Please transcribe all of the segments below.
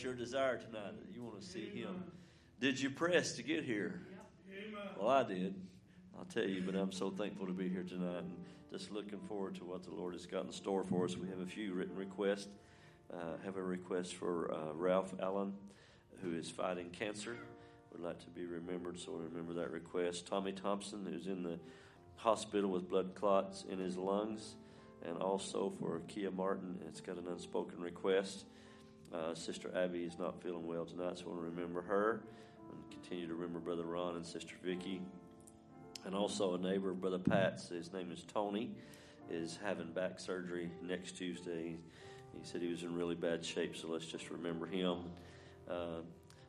your desire tonight? that You want to see Him? Did you press to get here? Well, I did. I'll tell you, but I'm so thankful to be here tonight and just looking forward to what the Lord has got in store for us. We have a few written requests. Uh, have a request for uh, Ralph Allen, who is fighting cancer. Would like to be remembered, so remember that request. Tommy Thompson, who's in the hospital with blood clots in his lungs, and also for Kia Martin, it's got an unspoken request. Uh, Sister Abby is not feeling well tonight, so I want to remember her and continue to remember Brother Ron and Sister Vicky. And also a neighbor of Brother Pat's, his name is Tony, is having back surgery next Tuesday. He said he was in really bad shape, so let's just remember him. Uh,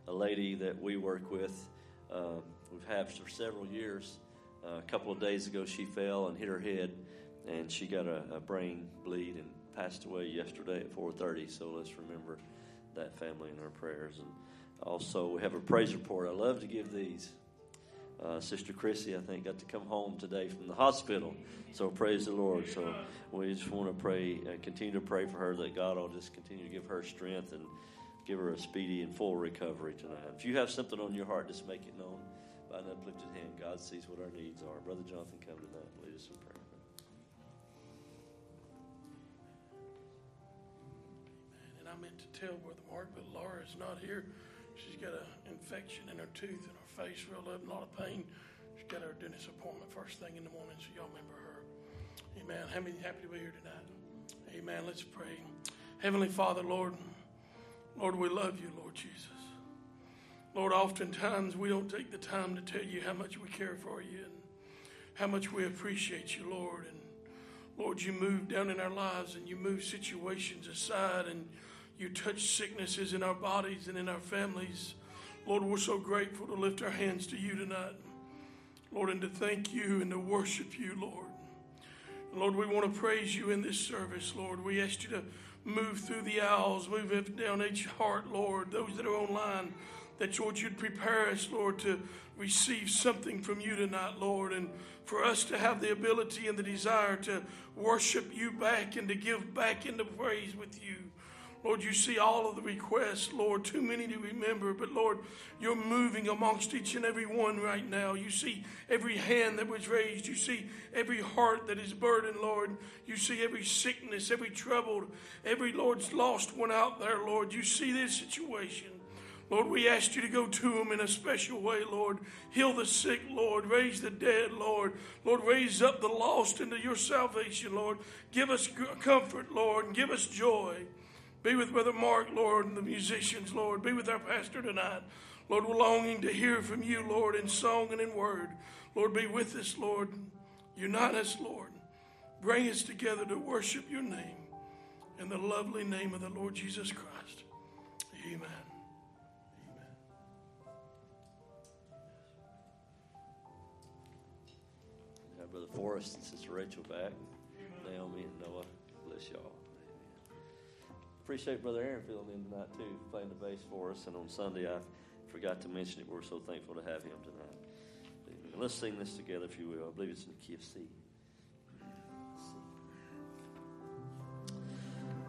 a lady that we work with, uh, we've had for several years. Uh, a couple of days ago, she fell and hit her head, and she got a, a brain bleed and passed away yesterday at 4:30. So let's remember that family in our prayers. And also, we have a praise report. I love to give these. Uh, Sister Chrissy, I think, got to come home today from the hospital. So praise the Lord. So we just want to pray, uh, continue to pray for her that God will just continue to give her strength and give her a speedy and full recovery tonight. If you have something on your heart, just make it known by an uplifted hand. God sees what our needs are. Brother Jonathan, come tonight lead us in meant to tell Brother Mark, but Laura is not here. She's got an infection in her tooth and her face real up, a lot of pain. She's got her dentist appointment first thing in the morning, so y'all remember her. Amen. How many happy to be here tonight? Amen. Let's pray. Heavenly Father, Lord, Lord, we love you, Lord Jesus. Lord, oftentimes we don't take the time to tell you how much we care for you and how much we appreciate you, Lord. And Lord, you move down in our lives and you move situations aside and you touch sicknesses in our bodies and in our families. Lord, we're so grateful to lift our hands to you tonight. Lord, and to thank you and to worship you, Lord. Lord, we want to praise you in this service, Lord. We ask you to move through the aisles, move down each heart, Lord, those that are online, that, Lord, you'd prepare us, Lord, to receive something from you tonight, Lord, and for us to have the ability and the desire to worship you back and to give back into praise with you. Lord, you see all of the requests, Lord, too many to remember, but Lord, you're moving amongst each and every one right now. You see every hand that was raised. You see every heart that is burdened, Lord. You see every sickness, every troubled, every Lord's lost one out there, Lord. You see this situation. Lord, we ask you to go to them in a special way, Lord. Heal the sick, Lord. Raise the dead, Lord. Lord, raise up the lost into your salvation, Lord. Give us comfort, Lord, and give us joy. Be with Brother Mark, Lord, and the musicians, Lord. Be with our pastor tonight. Lord, we're longing to hear from you, Lord, in song and in word. Lord, be with us, Lord. Unite us, Lord. Bring us together to worship your name. In the lovely name of the Lord Jesus Christ. Amen. Amen. Brother Forrest and Sister Rachel back. Naomi and Noah. Bless y'all. Appreciate Brother Aaron filling in tonight too, playing the bass for us. And on Sunday, I forgot to mention it. We're so thankful to have him tonight. Let's sing this together, if you will. I believe it's in the key of C.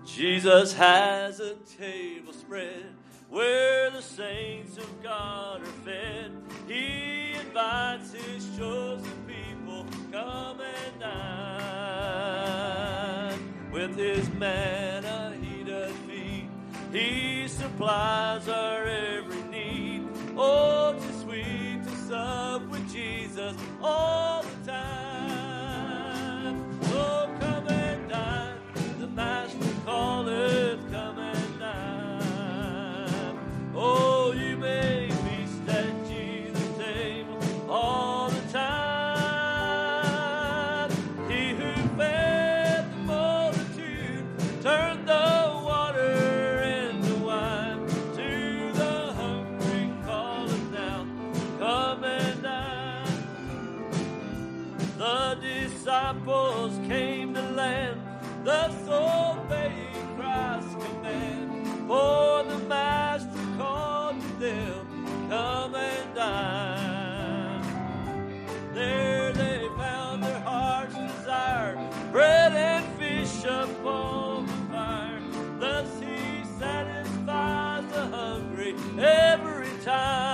Jesus has a table spread where the saints of God are fed. He invites his chosen people, come and dine with his manna. He. He supplies our every need. Oh, too sweet to sup with Jesus all the time. For the Master called them, Come and dine. There they found their heart's desire, bread and fish upon the fire. Thus he satisfies the hungry every time.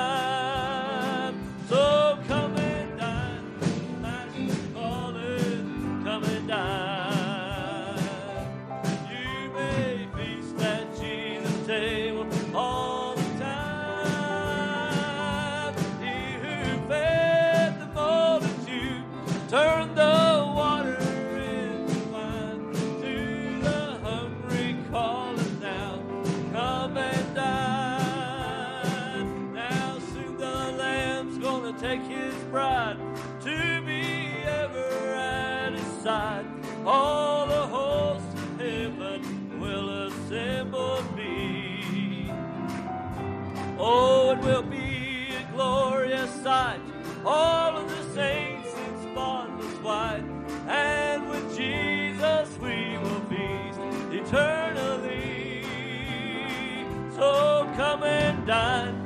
It will be a glorious sight. All of the saints in spotless white. And with Jesus we will feast eternally. So come and dine.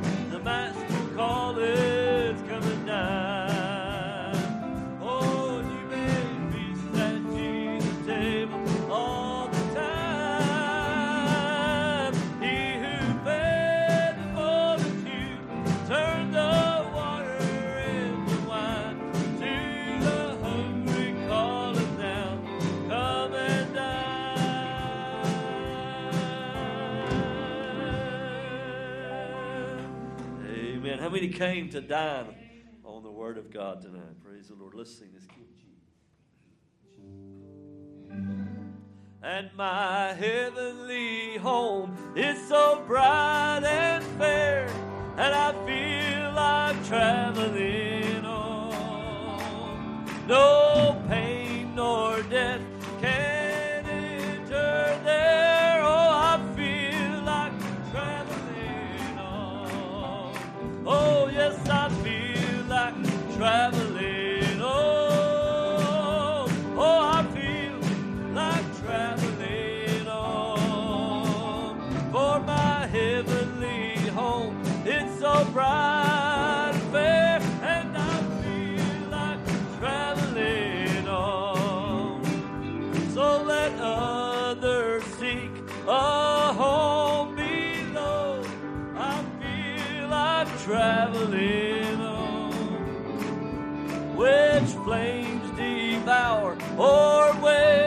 Came to dine on the Word of God tonight? Praise the Lord. Let's sing this. And my heavenly home is so bright and fair, and I feel like traveling on. No pain nor death can yes, I feel like traveling on. Oh, I feel like traveling on. For my heavenly home, it's so bright traveling on. Which flames devour or waves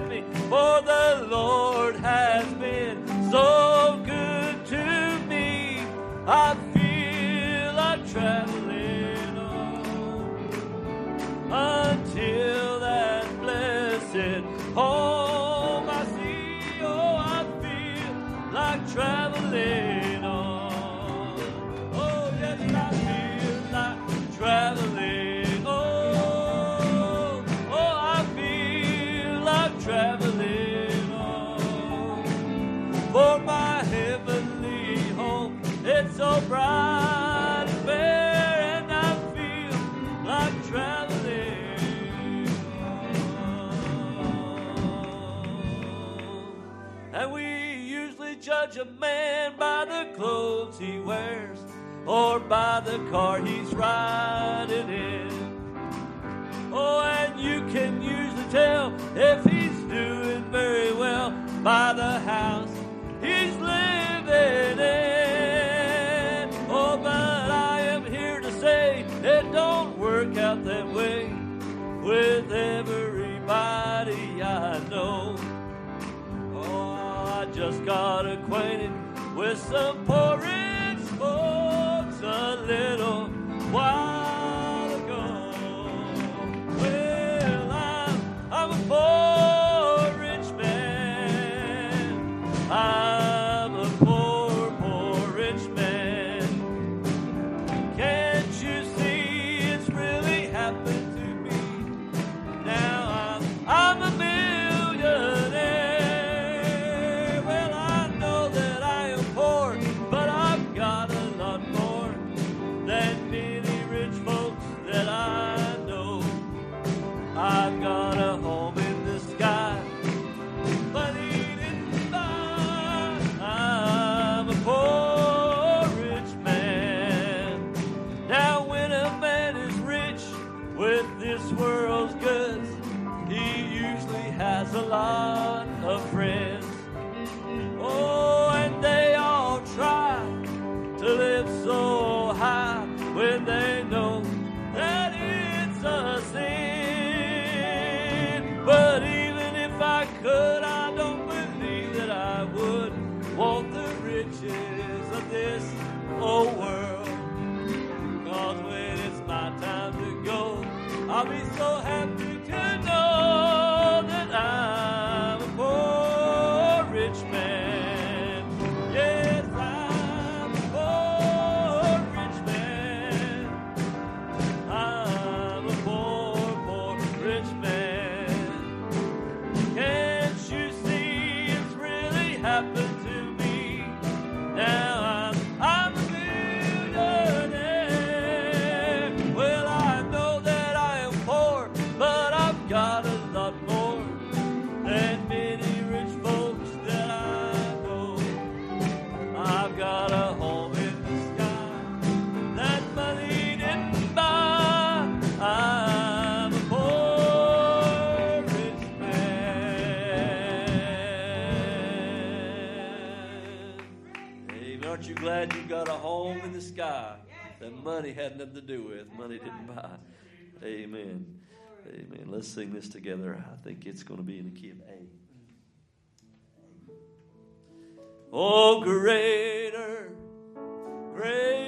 with me. For the Lord has been so good to me. I feel like traveling on until that blessed home I see. Oh, I feel like traveling on. Oh, yes, I feel like traveling judge a man by the clothes he wears or by the car he's riding in. Oh, and you can usually tell if he's with everybody I know. Oh, I just got acquainted with some poor rich folks a little while money had nothing to do with. Money didn't buy. Amen. Amen. Let's sing this together. I think it's going to be in the key of A. Oh, greater, greater,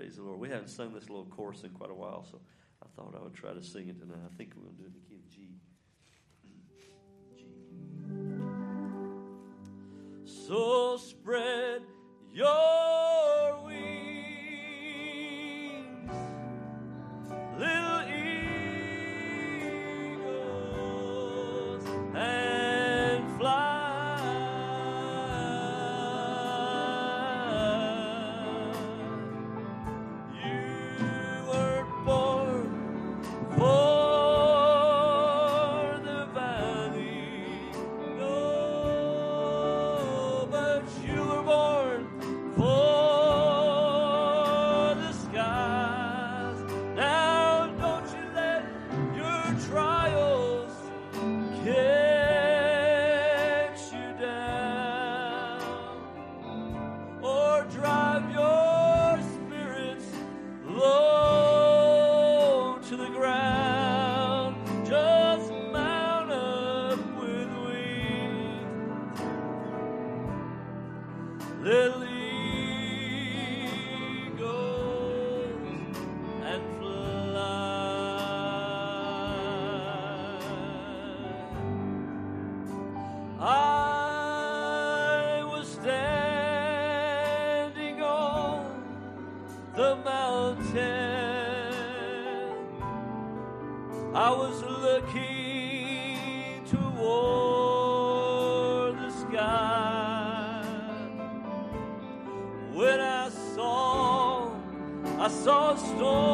Praise the Lord. We haven't sung this little chorus in quite a while, so I thought I would try to sing it tonight. I think we're going to do it in the key of G. G. So spread your then I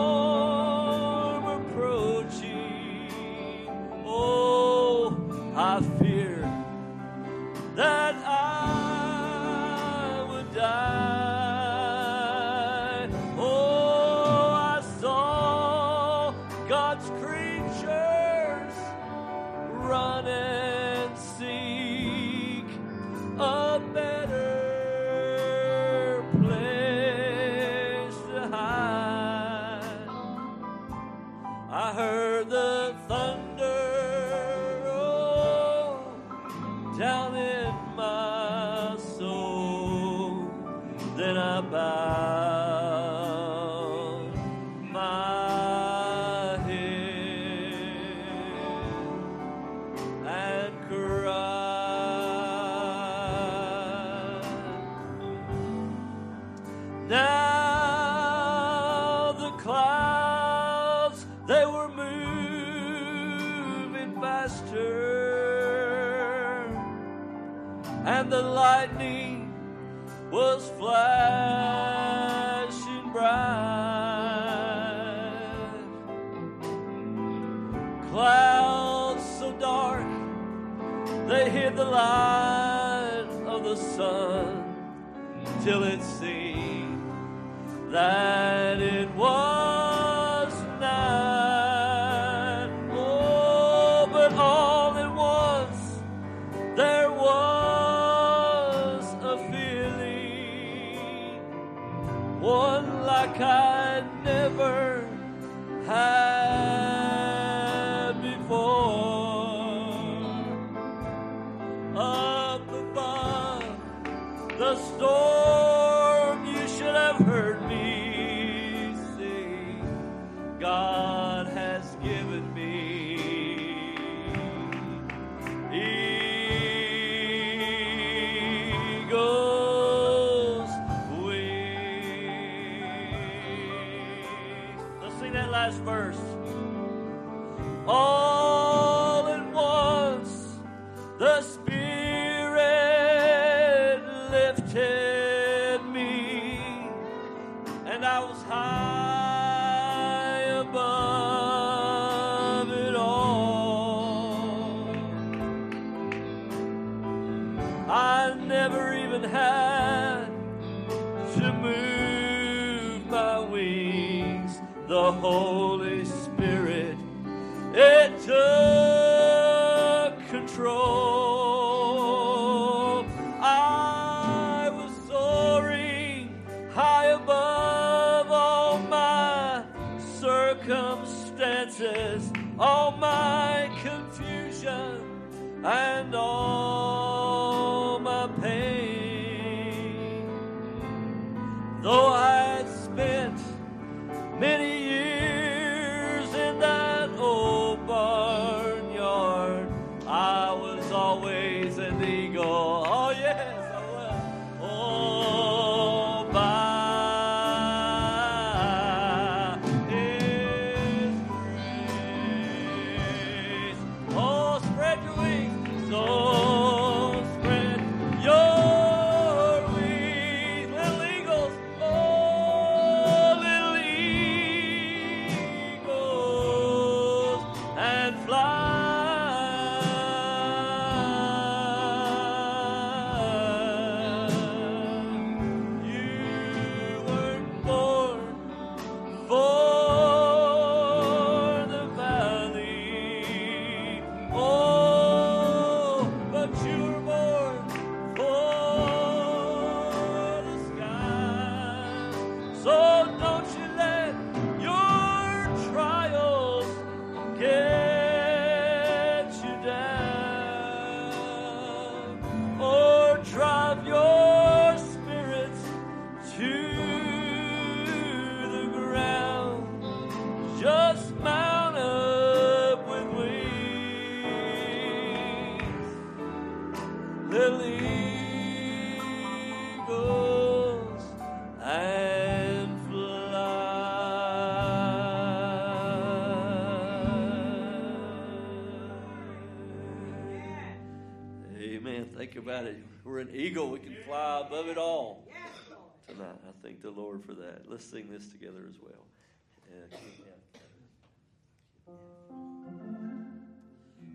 Lord for that. Let's sing this together as well.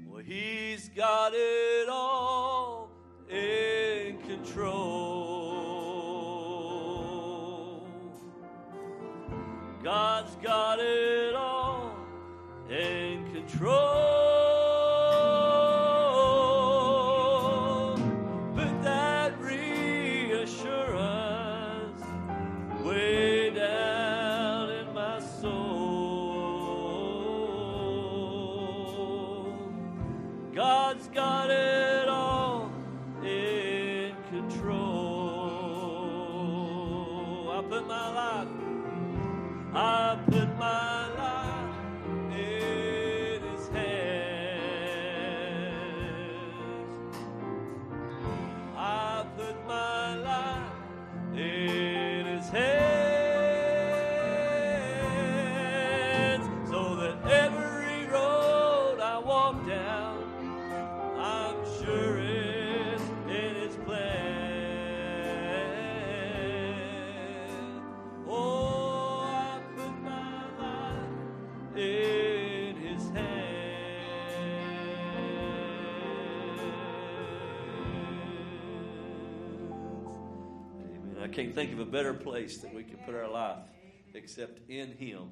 Well, He's got it all in control. God's got it all in control. Can't think of a better place that we can put our life except in Him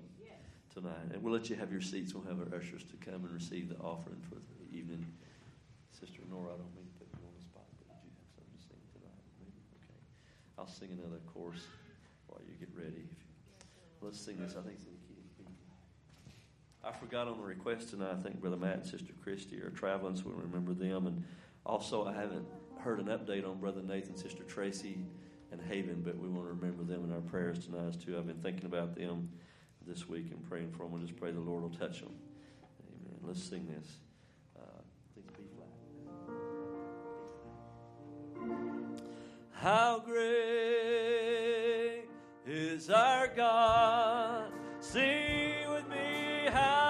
tonight. And we'll let you have your seats. We'll have our ushers to come and receive the offering for the evening. Sister Nora, I don't mean to put you on the spot, but did you have something to sing tonight? Maybe? Okay. I'll sing another chorus while you get ready. Let's sing this. I think. I forgot on the request tonight. I think Brother Matt and Sister Christy are traveling, so we remember them. And also, I haven't heard an update on Brother Nathan, Sister Tracy, and Haven, but we want to remember them in our prayers tonight too. I've been thinking about them this week and praying for them. We just pray the Lord will touch them. Amen. Let's sing this. Uh. How great is our God? Sing with me, how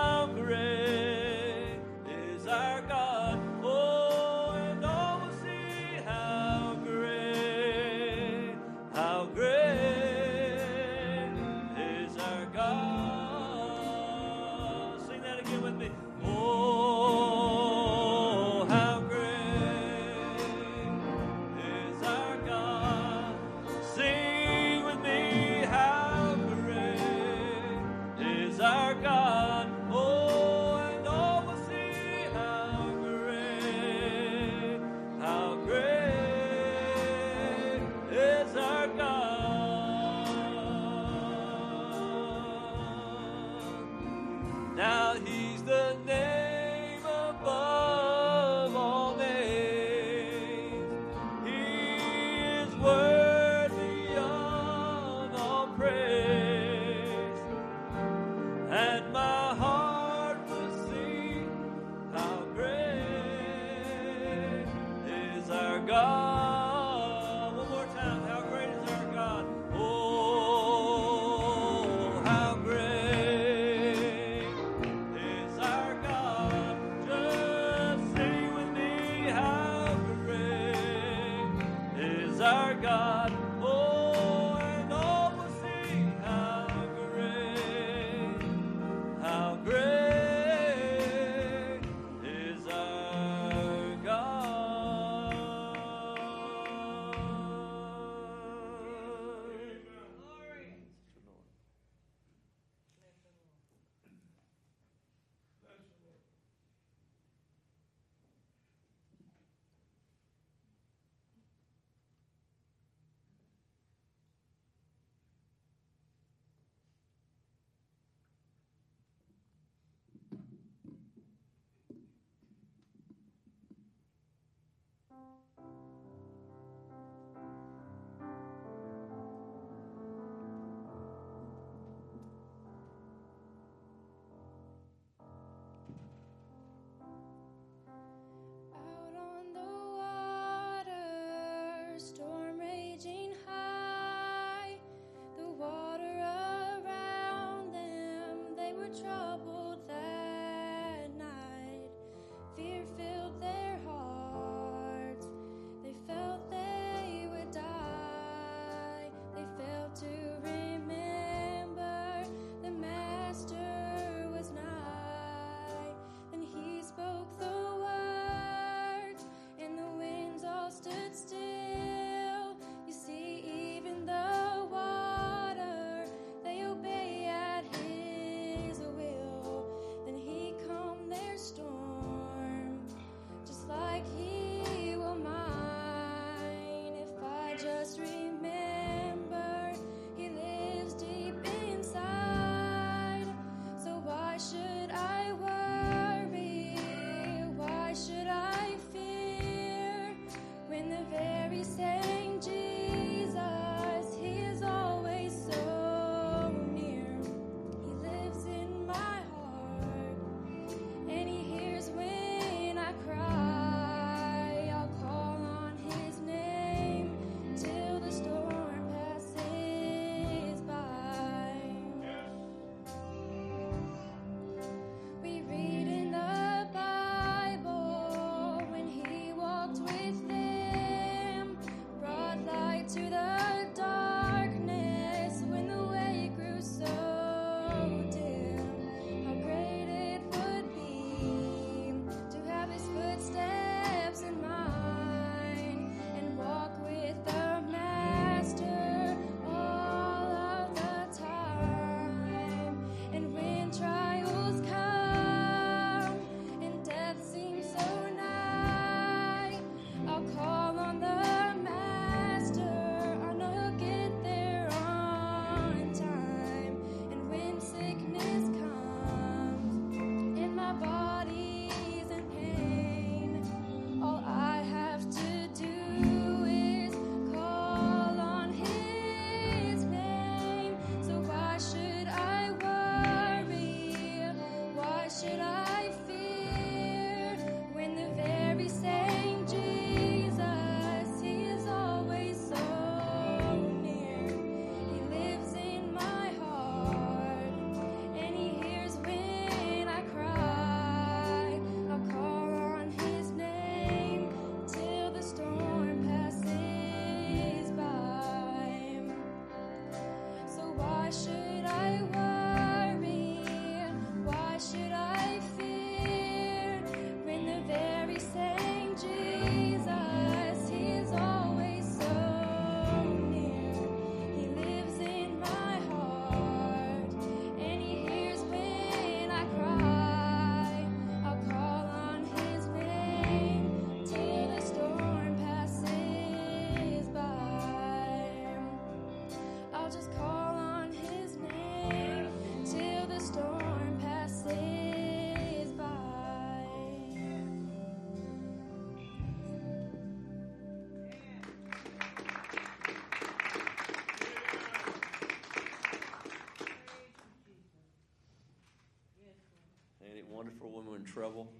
trouble,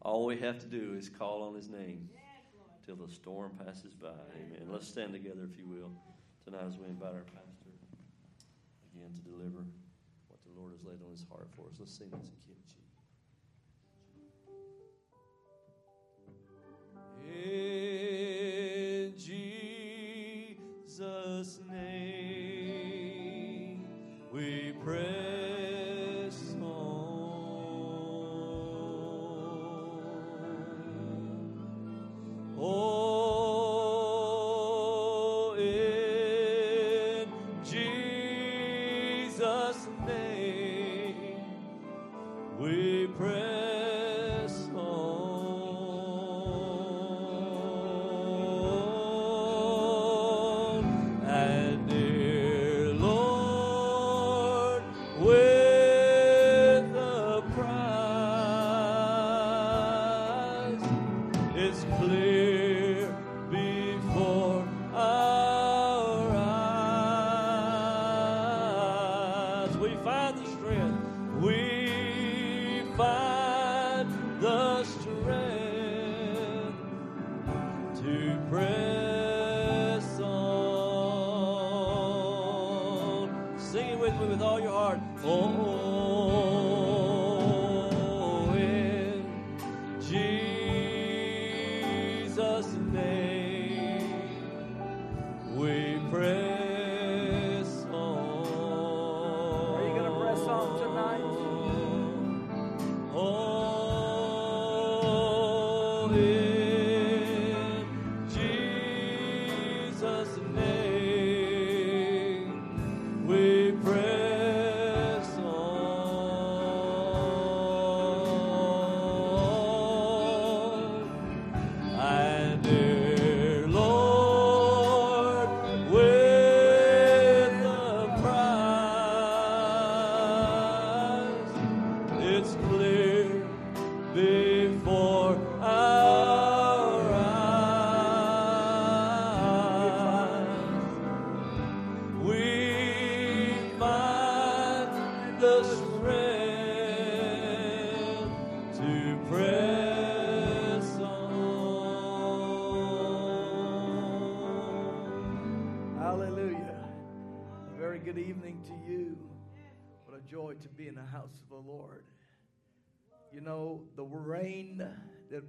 all we have to do is call on His name till the storm passes by. Amen. Let's stand together, if you will, tonight as we invite our pastor again to deliver what the Lord has laid on his heart for us. Let's sing this again. In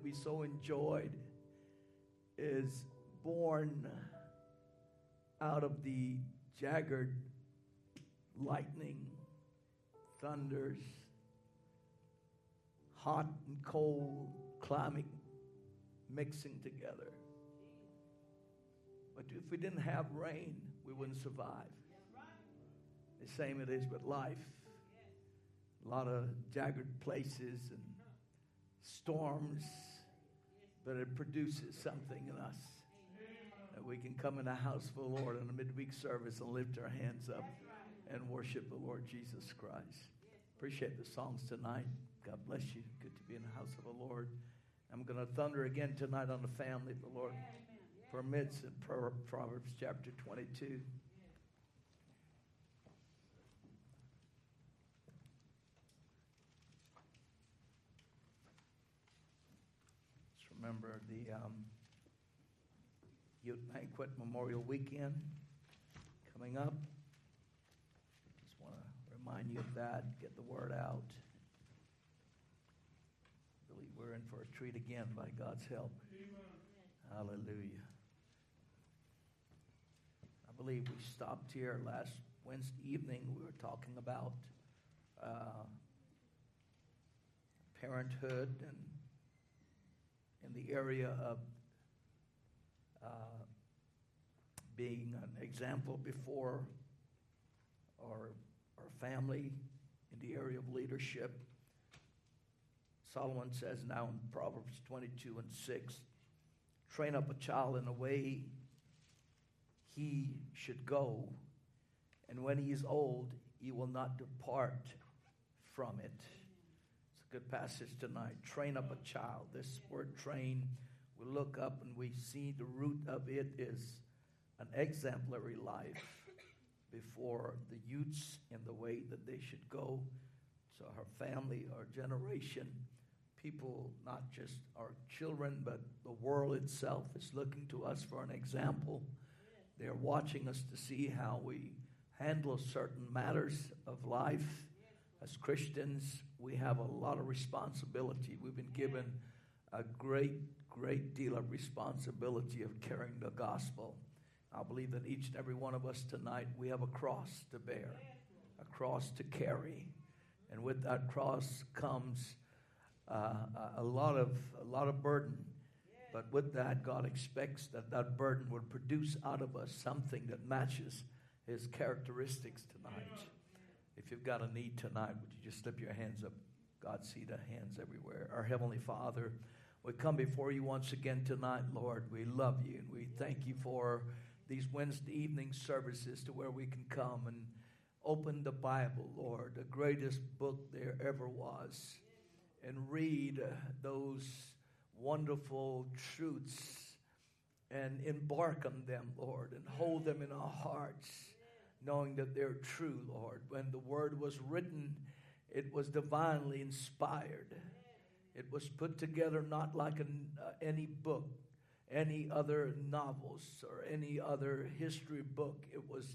we so enjoyed is born out of the jagged lightning, thunders, hot and cold climate mixing together. But if we didn't have rain, we wouldn't survive. The same it is with life. A lot of jagged places and storms, but it produces something in us. That we can come in the house of the Lord in a midweek service and lift our hands up and worship the Lord Jesus Christ. Appreciate the songs tonight. God bless you. Good to be in the house of the Lord. I'm going to thunder again tonight on the family, the Lord permits in Proverbs chapter 22. Remember the um, Youth Banquet Memorial Weekend coming up. Just want to remind you of that, get the word out. Really, we're in for a treat again by God's help. Amen. Hallelujah. I believe we stopped here last Wednesday evening. We were talking about uh, parenthood and in the area of uh, being an example before our, our family in the area of leadership. Solomon says now in Proverbs 22 and 6 train up a child in a way he should go, and when he is old, he will not depart from it. Good passage tonight. Train up a child. This word train, we look up and we see the root of it is an exemplary life before the youths in the way that they should go. So, our family, our generation, people, not just our children, but the world itself is looking to us for an example. They're watching us to see how we handle certain matters of life. As Christians, we have a lot of responsibility. We've been given a great, great deal of responsibility of carrying the gospel. I believe that each and every one of us tonight, we have a cross to bear, a cross to carry. And with that cross comes uh, a lot of a lot of burden. But with that, God expects that that burden would produce out of us something that matches His characteristics tonight. If you've got a need tonight, would you just slip your hands up? God see the hands everywhere. Our Heavenly Father, we come before you once again tonight, Lord. We love you and we thank you for these Wednesday evening services to where we can come and open the Bible, Lord, the greatest book there ever was, and read uh, those wonderful truths and embark on them, Lord, and hold them in our hearts, knowing that they're true, Lord. When the word was written, it was divinely inspired. It was put together not like an, uh, any book, any other novels, or any other history book. It was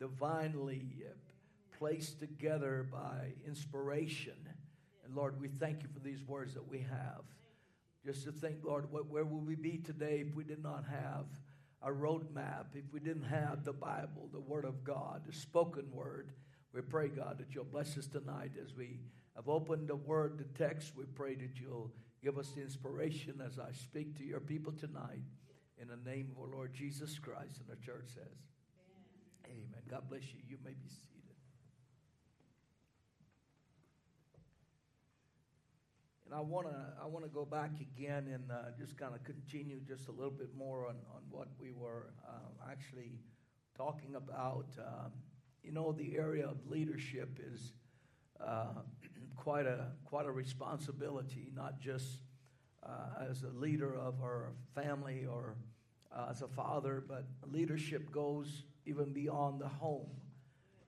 divinely uh, placed together by inspiration. And Lord, we thank you for these words that we have. Just to think, Lord, what, where would we be today if we did not have a roadmap, if we didn't have the Bible, the Word of God, the spoken Word? We pray, God, that you'll bless us tonight as we have opened the Word, the text. We pray that you'll give us the inspiration as I speak to your people tonight. In the name of our Lord Jesus Christ, and the church says, Amen. Amen. God bless you. You may be seated. And I want to I want to go back again and uh, just kind of continue just a little bit more on, on what we were uh, actually talking about. Um, you know, the area of leadership is uh, quite a quite a responsibility, not just uh, as a leader of our family or uh, as a father, but leadership goes even beyond the home.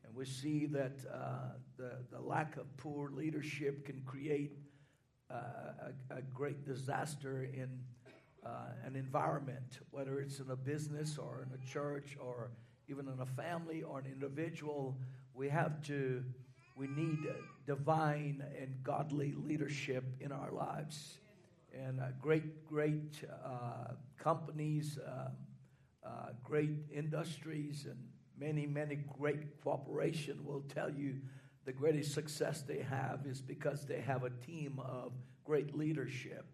And we see that uh, the, the lack of poor leadership can create a, a, great disaster in uh, an environment, whether it's in a business or in a church or even in a family or an individual. We have to, we need divine and godly leadership in our lives. And uh, great, great uh, companies, great industries, and many, many great corporations will tell you the greatest success they have is because they have a team of great leadership.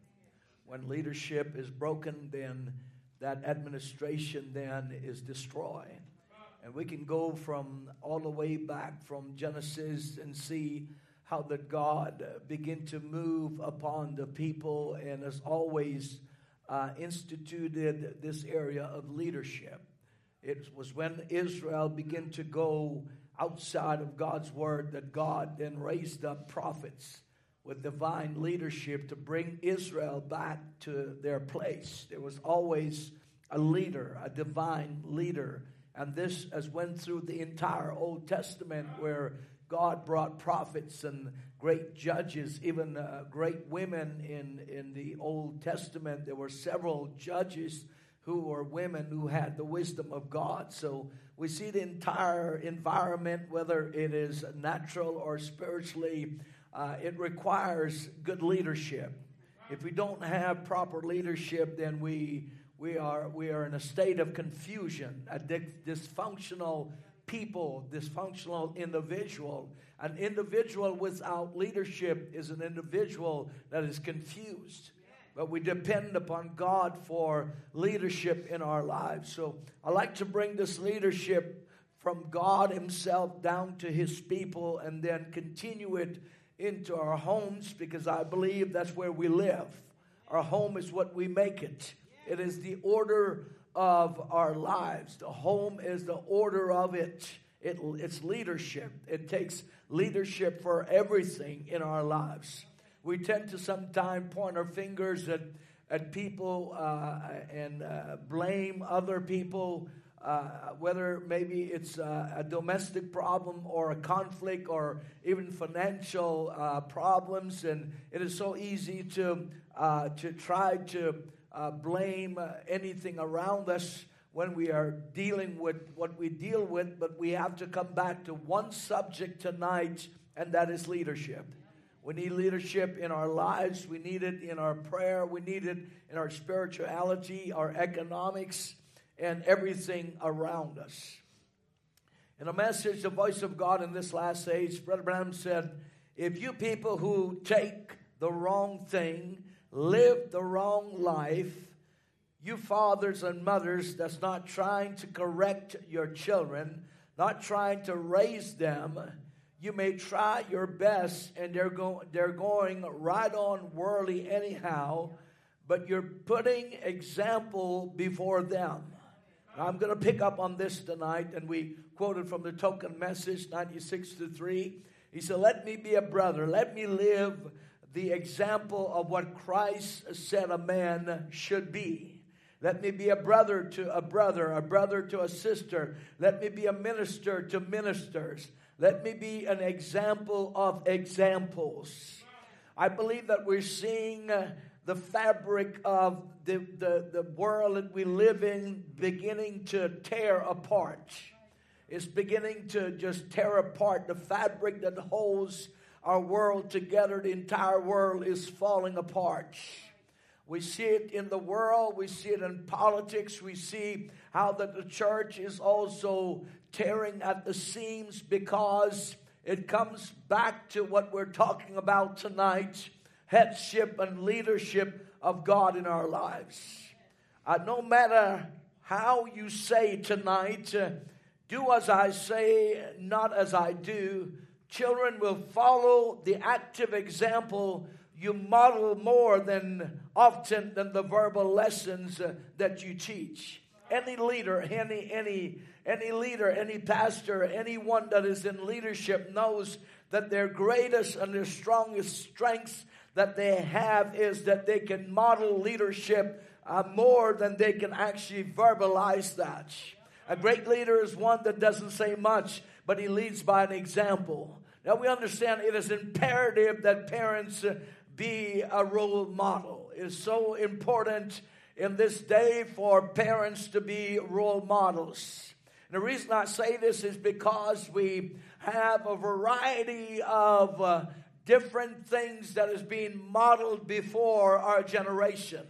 When leadership is broken, then that administration then is destroyed. And we can go from all the way back from Genesis and see how that God began to move upon the people and has always uh, instituted this area of leadership. It was when Israel began to go outside of God's word that God then raised up prophets with divine leadership to bring Israel back to their place. There was always a leader, a divine leader. And this has went through the entire Old Testament where God brought prophets and great judges, even uh, great women in, in the Old Testament. There were several judges who were women who had the wisdom of God. So we see the entire environment, whether it is natural or spiritually, uh, it requires good leadership. If we don't have proper leadership, then we we are, we are in a state of confusion, a dysfunctional people, dysfunctional individual. An individual without leadership is an individual that is confused. But we depend upon God for leadership in our lives. So I like to bring this leadership from God Himself down to His people and then continue it into our homes because I believe that's where we live. Our home is what we make it. It is the order of our lives. The home is the order of it. it. It's leadership. It takes leadership for everything in our lives. We tend to sometimes point our fingers at, at people uh, and uh, blame other people, uh, whether maybe it's a, a, domestic problem or a conflict or even financial uh, problems. And it is so easy to, uh, to try to uh, blame uh, anything around us when we are dealing with what we deal with, but we have to come back to one subject tonight, and that is leadership. We need leadership in our lives. We need it in our prayer. We need it in our spirituality, our economics, and everything around us. In a message, The Voice of God in this last age, Brother Branham said, If you people who take the wrong thing live the wrong life, you fathers and mothers that's not trying to correct your children, not trying to raise them, you may try your best and they're going they're going right on worldly anyhow, but you're putting example before them. I'm going to pick up on this tonight, and we quoted from the token message 96 to 3. He said, Let me be a brother, let me live the example of what Christ said a man should be. Let me be a brother to a brother, a brother to a sister. Let me be a minister to ministers. Let me be an example of examples. I believe that we're seeing uh, the fabric of the, the, the world that we live in beginning to tear apart. It's beginning to just tear apart. The fabric that holds our world together, the entire world is falling apart. We see it in the world, we see it in politics, we see how that the church is also tearing at the seams because it comes back to what we're talking about tonight headship and leadership of God in our lives. Uh, no matter how you say tonight, uh, do as I say, not as I do, Children will follow the active example you model more than often than the verbal lessons uh, that you teach. Any leader, any any any leader, any pastor, anyone that is in leadership knows that their greatest and their strongest strengths that they have is that they can model leadership uh, more than they can actually verbalize that. A great leader is one that doesn't say much, but he leads by an example. Now we understand it is imperative that parents uh, be a role model. It is so important in this day for parents to be role models. And the reason I say this is because we have a variety of uh, different things that is being modeled before our generation.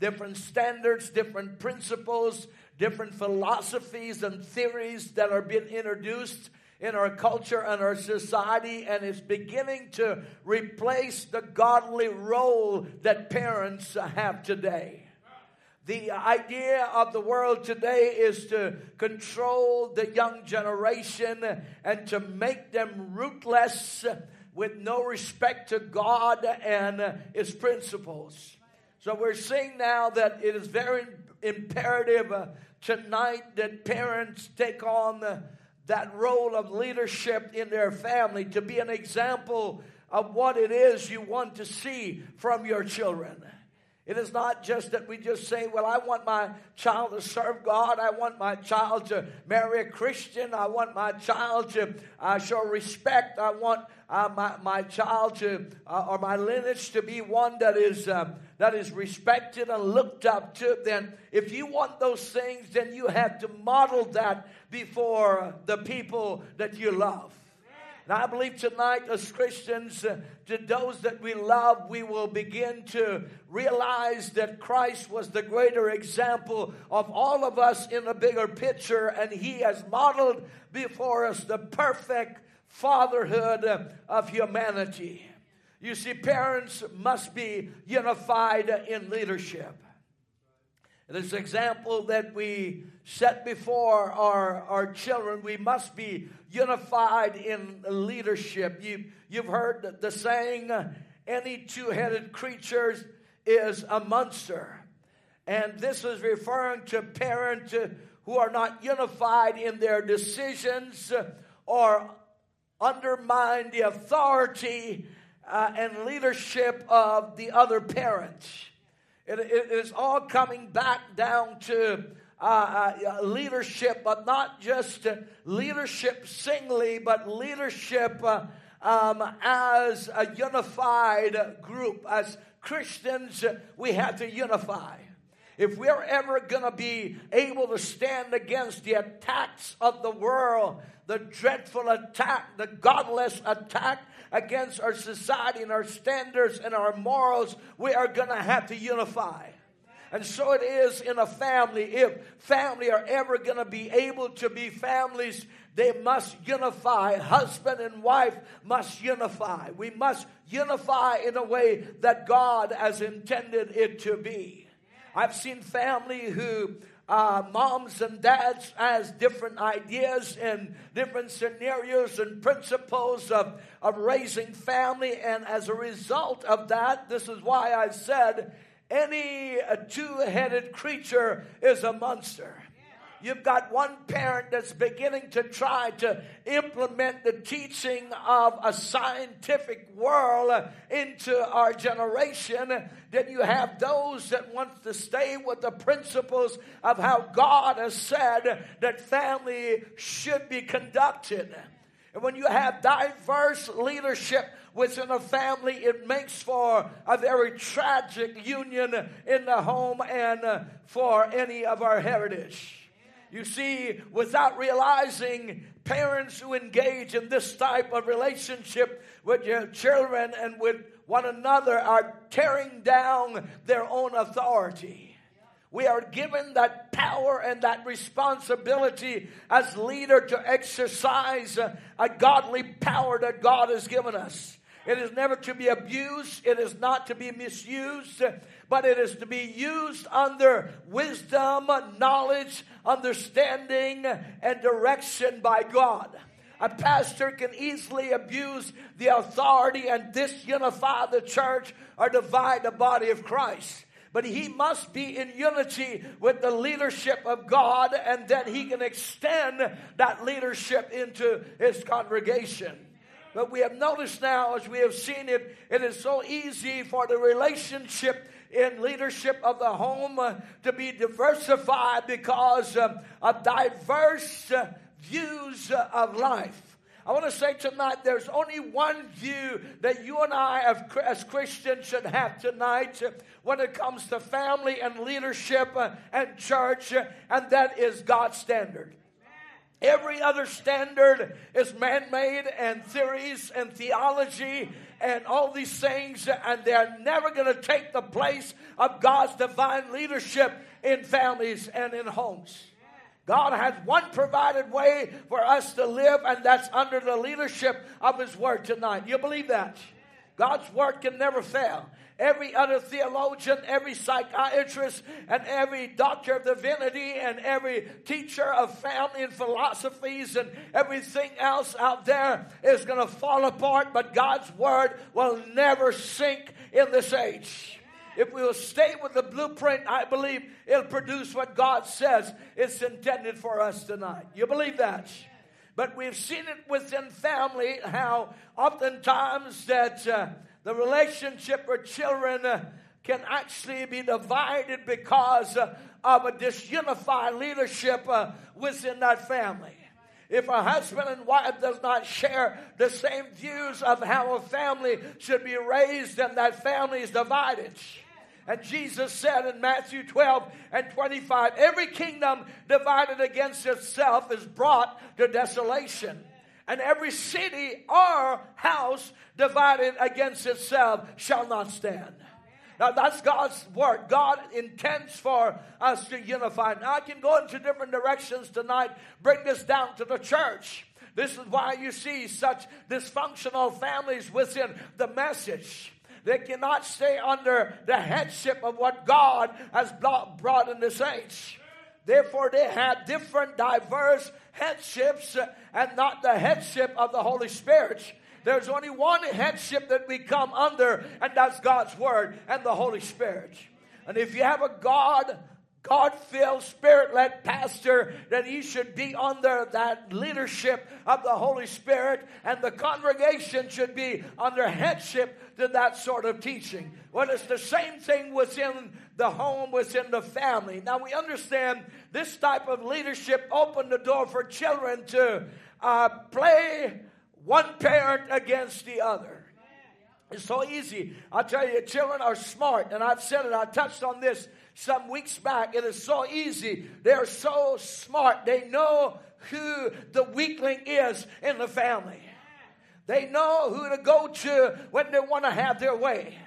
Different standards, different principles, different philosophies and theories that are being introduced in our culture and our society, and it's beginning to replace the godly role that parents have today. The idea of the world today is to control the young generation and to make them rootless with no respect to God and His principles. So we're seeing now that it is very imperative uh, tonight that parents take on that role of leadership in their family to be an example of what it is you want to see from your children. It is not just that we just say, Well, I want my child to serve God. I want my child to marry a Christian. I want my child to uh, show respect. I want uh, my, my child to, uh, or my lineage to be one that is, uh, that is respected and looked up to. Then, if you want those things, then you have to model that before the people that you love. And I believe tonight, as Christians, uh, to those that we love, we will begin to realize that Christ was the greater example of all of us in a bigger picture, and He has modeled before us the perfect fatherhood of humanity. You see, parents must be unified in leadership. This example that we set before our, our children, we must be unified in leadership. You, you've heard the saying, any two headed creature is a monster. And this is referring to parents who are not unified in their decisions or undermine the authority uh, and leadership of the other parents. It, it is all coming back down to uh, uh, leadership, but not just leadership singly, but leadership uh, um, as a unified group. As Christians, we have to unify. If we're ever going to be able to stand against the attacks of the world, the dreadful attack, the godless attack against our society and our standards and our morals, we are going to have to unify. And so it is in a family. If family are ever going to be able to be families, they must unify. Husband and wife must unify. We must unify in a way that God has intended it to be. I've seen family who uh, moms and dads has different ideas and different scenarios and principles of, of raising family. And as a result of that, this is why I said any two headed creature is a monster. You've got one parent that's beginning to try to implement the teaching of a scientific world into our generation. Then you have those that want to stay with the principles of how God has said that family should be conducted. And when you have diverse leadership within a family, it makes for a very tragic union in the home and for any of our heritage. You see, without realizing, parents who engage in this type of relationship with your children and with one another are tearing down their own authority. We are given that power and that responsibility as leader to exercise a godly power that God has given us. It is never to be abused. It is not to be misused, but it is to be used under wisdom, knowledge, understanding, and direction by God. A pastor can easily abuse the authority and disunify the church or divide the body of Christ. But he must be in unity with the leadership of God, and then he can extend that leadership into his congregation. But we have noticed now, as we have seen it, it is so easy for the relationship in leadership of the home uh, to be diversified because uh, of diverse uh, views uh, of life. I want to say tonight there's only one view that you and I, as Christians, should have tonight uh, when it comes to family and leadership uh, and church, and that is God's standard. Every other standard is man made and theories and theology and all these things, and they're never going to take the place of God's divine leadership in families and in homes. God has one provided way for us to live, and that's under the leadership of His Word tonight. You believe that? God's Word can never fail every other theologian, every psychiatrist, and every doctor of divinity, and every teacher of family and philosophies, and everything else out there is going to fall apart, but God's word will never sink in this age. If we will stay with the blueprint, I believe it'll produce what God says it's intended for us tonight. You believe that? But we've seen it within family how oftentimes that uh, the relationship with children uh, can actually be divided because uh, of a disunified leadership uh, within that family. If a husband and wife does not share the same views of how a family should be raised, then that family is divided. And Jesus said in Matthew 12 and 25, every kingdom divided against itself is brought to desolation and every city or house divided against itself shall not stand. Now that's God's word. God intends for us to unify. Now I can go into different directions tonight, bring this down to the church. This is why you see such dysfunctional families within the message. They cannot stay under the headship of what God has brought in this age. Therefore, they have different, diverse headships and not the headship of the Holy Spirit. There's only one headship that we come under, and that's God's Word and the Holy Spirit. And if you have a God God filled, spirit led pastor, then he should be under that leadership of the Holy Spirit, and the congregation should be under headship to that sort of teaching. Well, it's the same thing within the home, within the family. Now, we understand this type of leadership opened the door for children to uh, play one parent against the other. It's so easy. I tell you, children are smart, and I've said it, I touched on this some weeks back. It is so easy. They're so smart. They know who the weakling is in the family. They know who to go to when they want to have their way.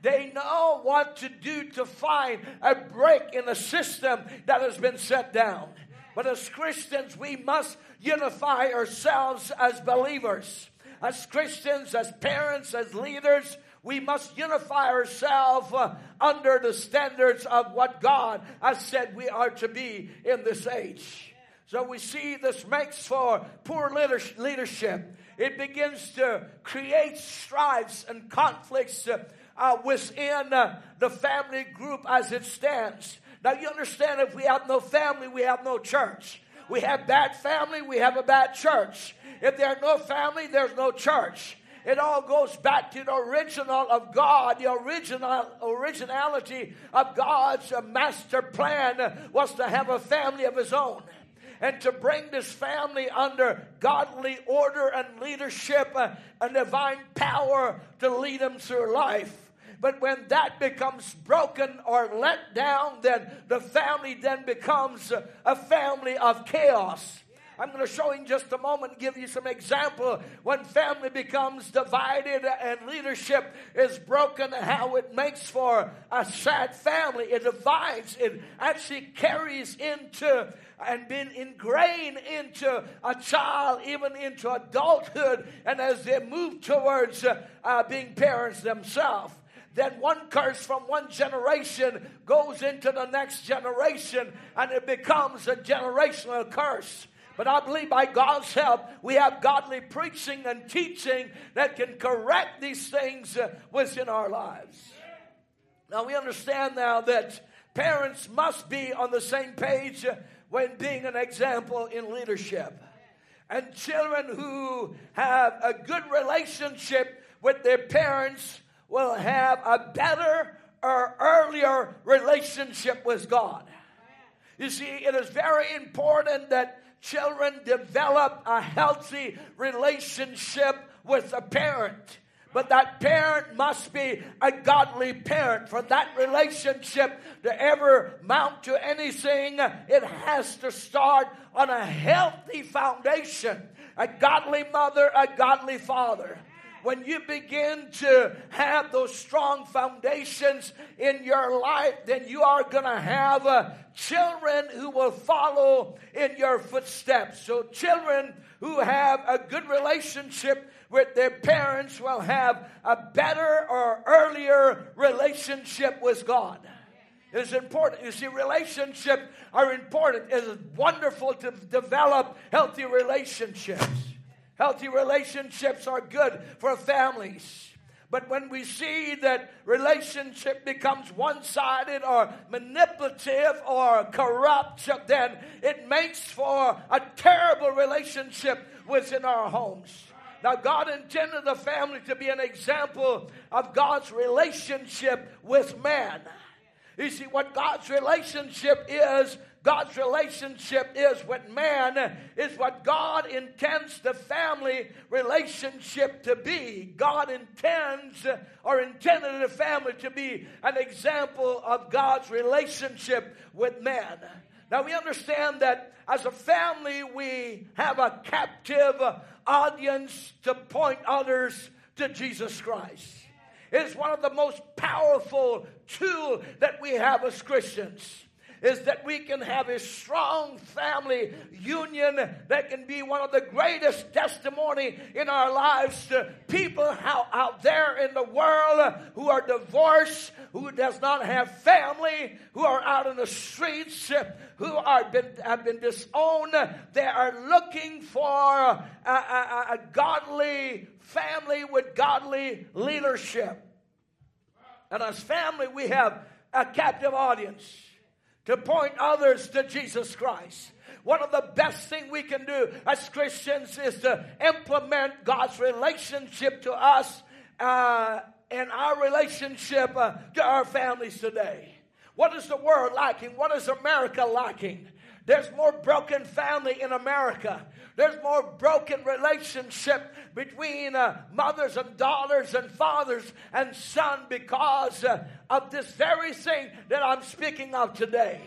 They know what to do to find a break in the system that has been set down. But as Christians, we must unify ourselves as believers. As Christians, as parents, as leaders, we must unify ourselves uh, under the standards of what God has said we are to be in this age. So we see this makes for poor leadership. It begins to create strifes and conflicts uh, uh, within the family group as it stands. Now you understand if we have no family, we have no church. We have bad family, we have a bad church. If there's no family, there's no church. It all goes back to the original of God. The original originality of God's master plan was to have a family of his own and to bring this family under godly order and leadership and divine power to lead them through life. But when that becomes broken or let down, then the family then becomes a family of chaos. I'm going to show in just a moment, give you some example when family becomes divided and leadership is broken, how it makes for a sad family. It divides, it actually carries into and been ingrained into a child, even into adulthood, and as they move towards uh, being parents themselves then one curse from one generation goes into the next generation and it becomes a generational curse. But I believe by God's help, we have godly preaching and teaching that can correct these things uh, within our lives. Now we understand now that parents must be on the same page uh, when being an example in leadership. And children who have a good relationship with their parents will have a better or earlier relationship with God. You see, it is very important that children develop a healthy relationship with a parent. But that parent must be a godly parent. For that relationship to ever mount to anything, it has to start on a healthy foundation. A godly mother, a godly father when you begin to have those strong foundations in your life, then you are going to have uh, children who will follow in your footsteps. So, children who have a good relationship with their parents will have a better or earlier relationship with God. It's important. You see, relationships are important. It is wonderful to develop healthy relationships. Healthy relationships are good for families. But when we see that relationship becomes one sided or manipulative or corrupt, then it makes for a terrible relationship within our homes. Now, God intended the family to be an example of God's relationship with man. You see, what God's relationship is God's relationship is with man, is what God intends the family relationship to be. God intends or intended the family to be an example of God's relationship with man. Now we understand that as a family, we have a captive audience to point others to Jesus Christ. It is one of the most powerful tools that we have as Christians is that we can have a strong family union that can be one of the greatest testimony in our lives to people out, out there in the world who are divorced, who does not have family, who are out in the streets, who are been, have been disowned. They are looking for a, a, a godly family with godly leadership. And as family, we have a captive audience to point others to Jesus Christ. One of the best things we can do as Christians is to implement God's relationship to us uh, and our relationship uh, to our families today. What is the world lacking? What is America lacking? There's more broken family in America. There's more broken relationship between uh, mothers and daughters and fathers and son because uh, of this very thing that I'm speaking of today.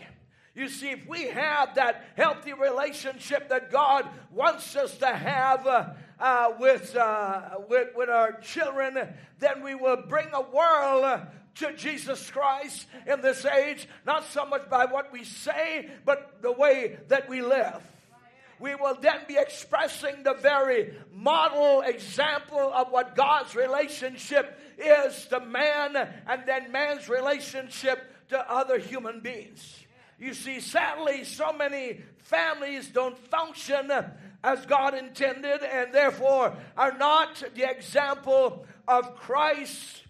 You see, if we have that healthy relationship that God wants us to have uh, uh, with, uh, with, with our children, then we will bring a world to Jesus Christ in this age, not so much by what we say, but the way that we live we will then be expressing the very model example of what God's relationship is to man and then man's relationship to other human beings. You see, sadly, so many families don't function as God intended and therefore are not the example of Christ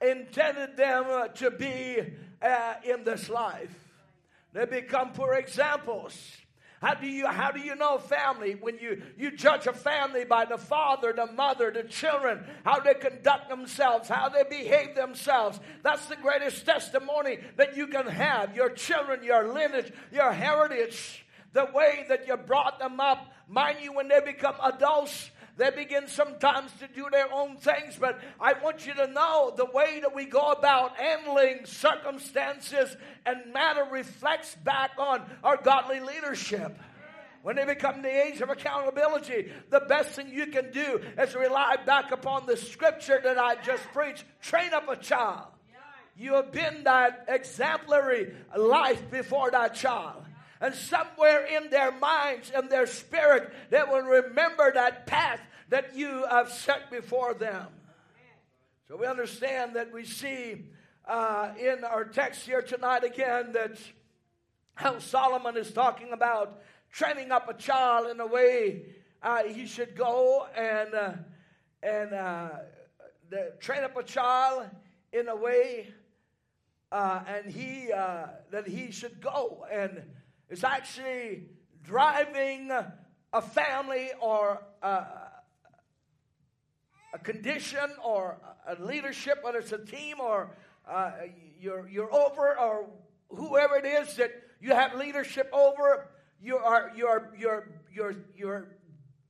intended them to be uh, in this life. They become poor examples. How do you how do you know family when you you judge a family by the father, the mother, the children, how they conduct themselves, how they behave themselves? That's the greatest testimony that you can have. Your children, your lineage, your heritage, the way that you brought them up. Mind you, when they become adults, they begin sometimes to do their own things, but I want you to know the way that we go about handling circumstances and matter reflects back on our godly leadership. When they become the age of accountability, the best thing you can do is rely back upon the scripture that I just preached. Train up a child. You have been that exemplary life before that child. And somewhere in their minds and their spirit, they will remember that path that you have set before them. So we understand that we see uh, in our text here tonight again that how Solomon is talking about training up a child in the way uh, he should go and uh, and uh, the, train up a child in a way uh, and he uh, that he should go and it's actually driving a family or a condition or a leadership, whether it's a team or uh, you're, you're over or whoever it is that you have leadership over, you are, you're, you're, you're, you're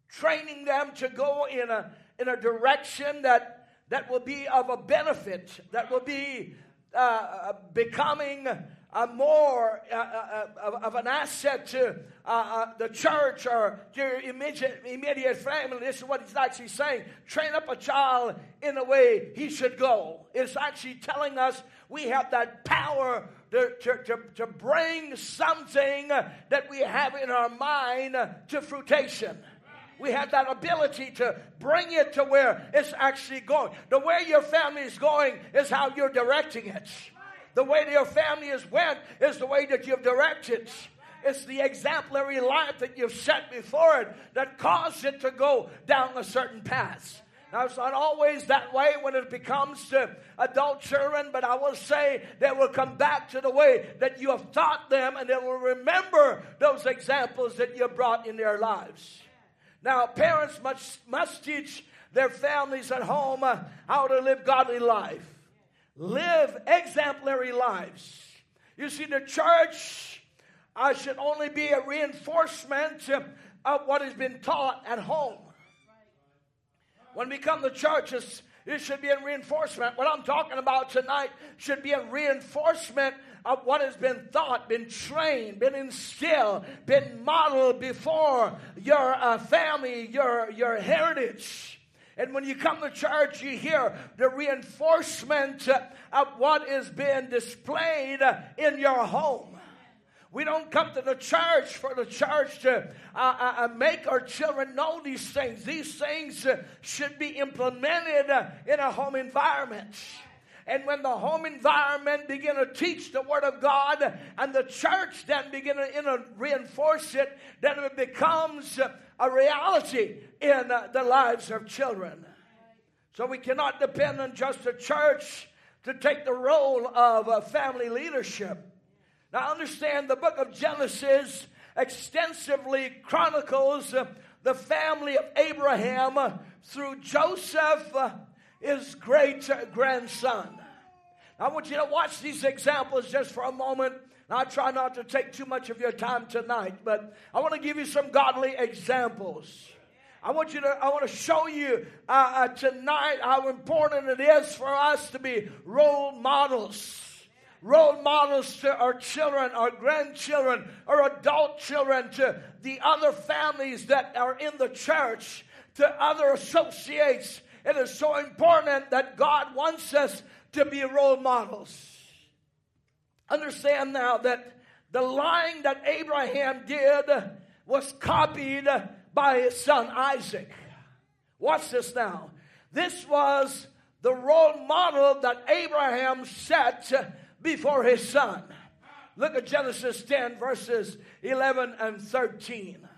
training them to go in a, in a direction that, that will be of a benefit, that will be uh, becoming uh, more uh, uh, uh of an asset to uh, uh, the church or to your immediate, immediate family. This is what he's actually saying. Train up a child in the way he should go. It's actually telling us we have that power to, to, to, to bring something that we have in our mind to fruition we have that ability to bring it to where it's actually going. The way your family is going is how you're directing it. The way that your family has went is the way that you've directed. It's the exemplary life that you've set before it that caused it to go down a certain path. Now, it's not always that way when it becomes to adult children, but I will say they will come back to the way that you have taught them and they will remember those examples that you brought in their lives. Now, parents must, must teach their families at home uh, how to live godly life live exemplary lives. You see, the church uh, should only be a reinforcement of what has been taught at home. When we come to churches, it should be a reinforcement. What I'm talking about tonight should be a reinforcement of what has been thought, been trained, been instilled, been modeled before your uh, family, your, your heritage. And when you come to church, you hear the reinforcement of what is being displayed in your home. We don't come to the church for the church to uh, uh, uh make our children know these things. These things should be implemented in a home environment. And when the home environment begin to teach the Word of God and the church then begin to reinforce it, then it becomes a reality in uh, the lives of children. So we cannot depend on just the church to take the role of uh, family leadership. Now, understand the book of Genesis extensively chronicles uh, the family of Abraham through Joseph, his great grandson. I want you to watch these examples just for a moment. I try not to take too much of your time tonight, but I want to give you some godly examples. I want you to, I want to show you uh, uh, tonight how important it is for us to be role models role models to our children, our grandchildren, our adult children, to the other families that are in the church, to other associates. It is so important that God wants us to be role models. Understand now that the lying that Abraham did was copied by his son Isaac. Watch this now. This was the role model that Abraham set before his son. Look at Genesis 10, verses 11 and 13.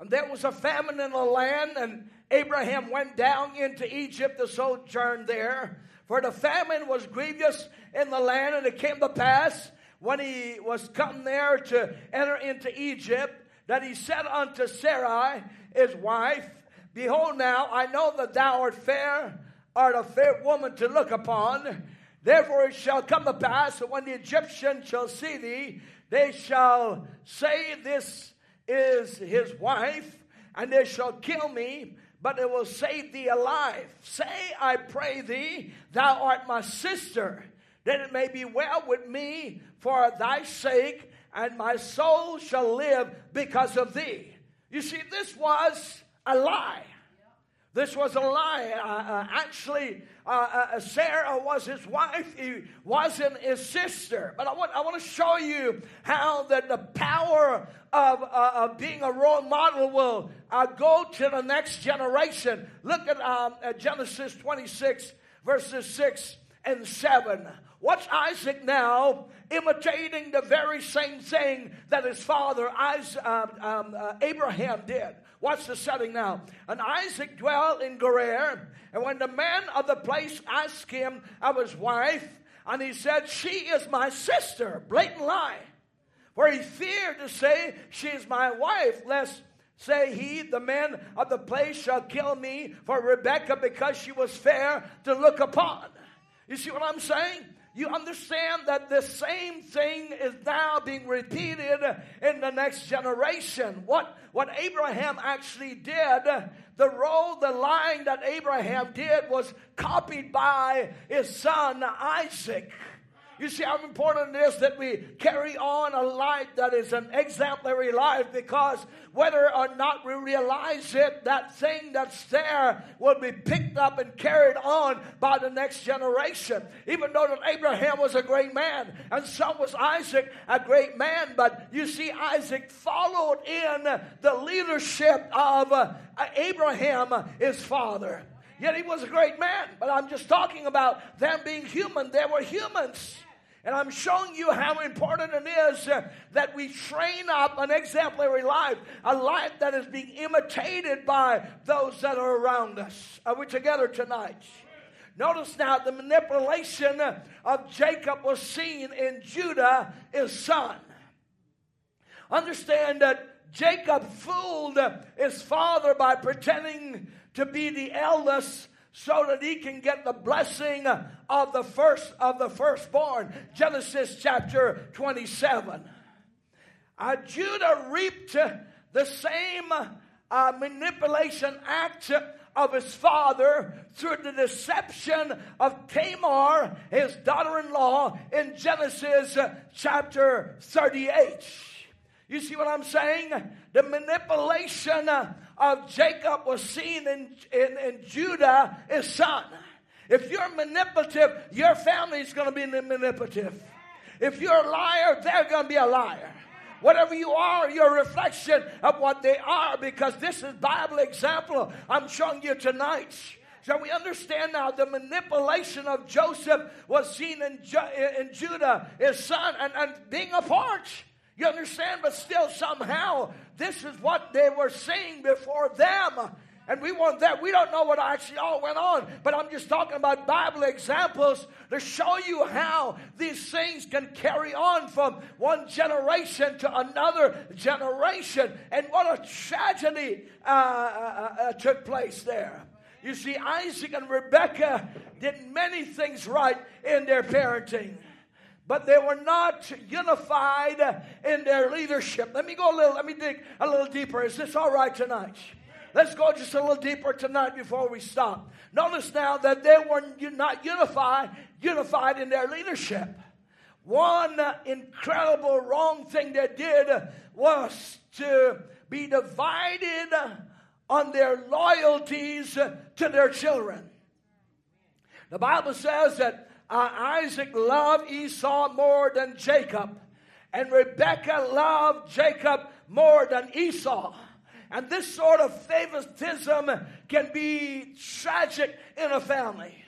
And there was a famine in the land, and Abraham went down into Egypt to sojourn there. For the famine was grievous in the land, and it came to pass when he was come there to enter into Egypt that he said unto Sarai, his wife, Behold, now I know that thou art fair, art a fair woman to look upon. Therefore it shall come to pass that when the Egyptians shall see thee, they shall say, This is his wife, and they shall kill me, but it will save thee alive. Say, I pray thee, thou art my sister, that it may be well with me for thy sake, and my soul shall live because of thee. You see, this was a lie. This was a lie. Uh, uh, actually, uh, uh, Sarah was his wife. He wasn't his sister. But I want, I want to show you how that the power of, uh, of being a role model will uh, go to the next generation. Look at, um, at Genesis 26, verses 6 and 7. Watch Isaac now imitating the very same thing that his father Isaac, um, um, Abraham did. Watch the setting now. And Isaac dwelt in Gerar. And when the man of the place asked him of his wife, and he said, She is my sister. Blatant lie. For he feared to say, She is my wife, lest say he, the man of the place shall kill me for Rebekah because she was fair to look upon. You see what I'm saying? You understand that the same thing is now being repeated in the next generation. What, what Abraham actually did, the role, the line that Abraham did was copied by his son Isaac. You see how important it is that we carry on a life that is an exemplary life because whether or not we realize it, that thing that's there will be picked up and carried on by the next generation. Even though that Abraham was a great man and so was Isaac a great man, but you see, Isaac followed in the leadership of uh, Abraham, his father. Yet he was a great man, but I'm just talking about them being human. They were humans. And I'm showing you how important it is uh, that we train up an exemplary life, a life that is being imitated by those that are around us. Are we together tonight? Notice now the manipulation of Jacob was seen in Judah, his son. Understand that Jacob fooled his father by pretending to be the eldest so that he can get the blessing of the first of the firstborn. Genesis chapter 27. Uh, Judah reaped the same uh, manipulation act of his father through the deception of Tamar, his daughter in law, in Genesis chapter 38. You see what I'm saying? The manipulation uh, of Jacob was seen in, in, in Judah, his son. If you're manipulative, your family is going to be manipulative. If you're a liar, they're going to be a liar. Whatever you are, you're a reflection of what they are because this is Bible example I'm showing you tonight. So we understand now the manipulation of Joseph was seen in, in Judah, his son, and, and being apart. You understand? But still, somehow, this is what they were saying before them. And we want that. We don't know what actually all went on, but I'm just talking about Bible examples to show you how these things can carry on from one generation to another generation. And what a tragedy uh, uh, uh, took place there. You see, Isaac and Rebekah did many things right in their parenting but they were not unified in their leadership. Let me go a little, let me dig a little deeper. Is this all right tonight? Let's go just a little deeper tonight before we stop. Notice now that they were not unified, unified in their leadership. One incredible wrong thing they did was to be divided on their loyalties to their children. The Bible says that uh, Isaac loved Esau more than Jacob, and Rebekah loved Jacob more than Esau. And this sort of favoritism can be tragic in a family.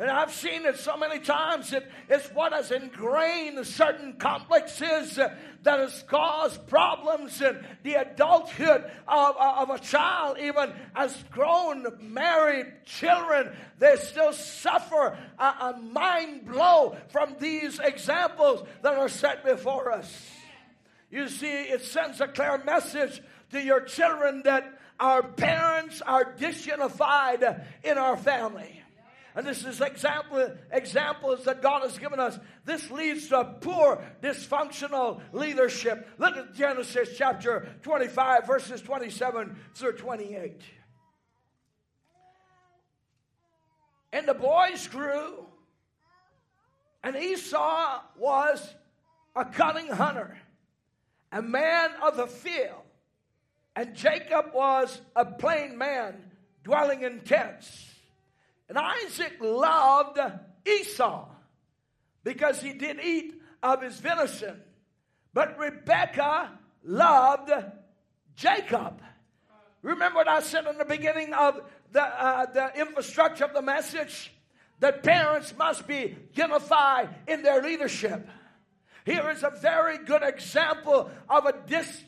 And I've seen it so many times. It, it's what has ingrained certain complexes that has caused problems in the adulthood of, of a child, even as grown, married children. They still suffer a, a mind blow from these examples that are set before us. You see, it sends a clear message to your children that our parents are disunified in our family. And this is example, examples that God has given us. This leads to poor, dysfunctional leadership. Look at Genesis chapter 25, verses 27 through 28. And the boys grew, and Esau was a cunning hunter, a man of the field. And Jacob was a plain man dwelling in tents. And Isaac loved Esau because he did eat of his venison. But Rebekah loved Jacob. Remember what I said in the beginning of the, uh, the infrastructure of the message? That parents must be unified in their leadership. Here is a very good example of a dis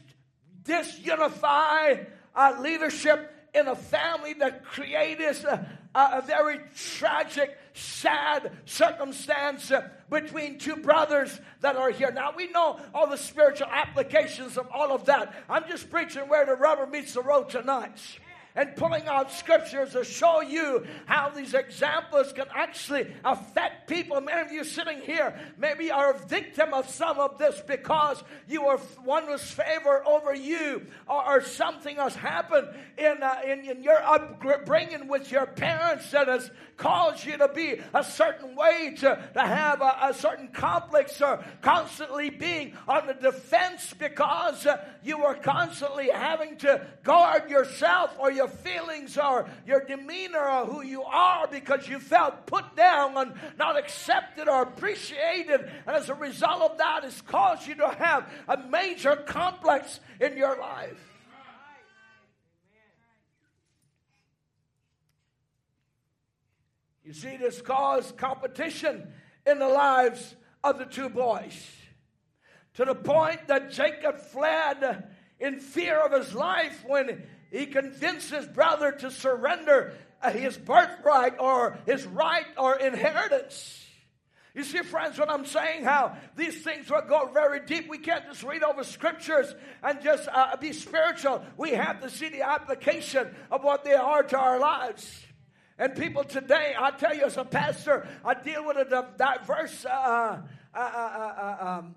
disunify uh, leadership in a family that created a, a very tragic, sad circumstance between two brothers that are here. Now, we know all the spiritual applications of all of that. I'm just preaching where the rubber meets the road tonight and pulling out scriptures to show you how these examples can actually affect people. Many of you sitting here maybe are a victim of some of this because you were one was favor over you, or, or something has happened in, uh, in, in your upbringing with your parents that has caused you to be a certain way, to, to have a, a certain complex, or constantly being on the defense because uh, you were constantly having to guard yourself or your feelings or your demeanor or who you are because you felt put down and not accepted or appreciated. And as a result of that, it's caused you to have a major complex in your life. You see, this caused competition in the lives of the two boys to the point that Jacob fled in fear of his life when he convinced his brother to surrender uh, his birthright or his right or inheritance. You see, friends, what I'm saying, how these things will go very deep. We can't just read over scriptures and just uh, be spiritual. We have to see the application of what they are to our lives. And people today, I tell you, as a pastor, I deal with a diverse uh, uh, uh, um,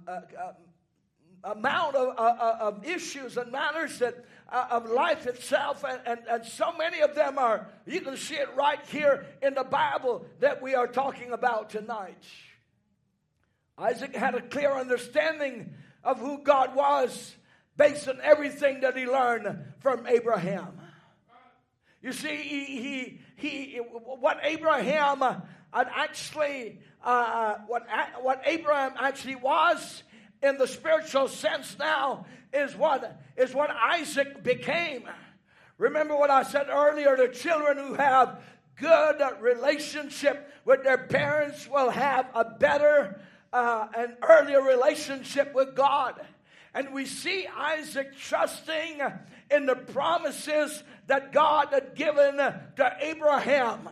amount of, of issues and matters that uh, of life itself, and, and, and so many of them are, you can see it right here in the Bible that we are talking about tonight. Isaac had a clear understanding of who God was based on everything that he learned from Abraham. You see, he, he, he what Abraham actually, uh, what, what Abraham actually was in the spiritual sense now is what, is what Isaac became. Remember what I said earlier the children who have good relationship with their parents will have a better uh, an earlier relationship with God. And we see Isaac trusting in the promises that God had given to Abraham.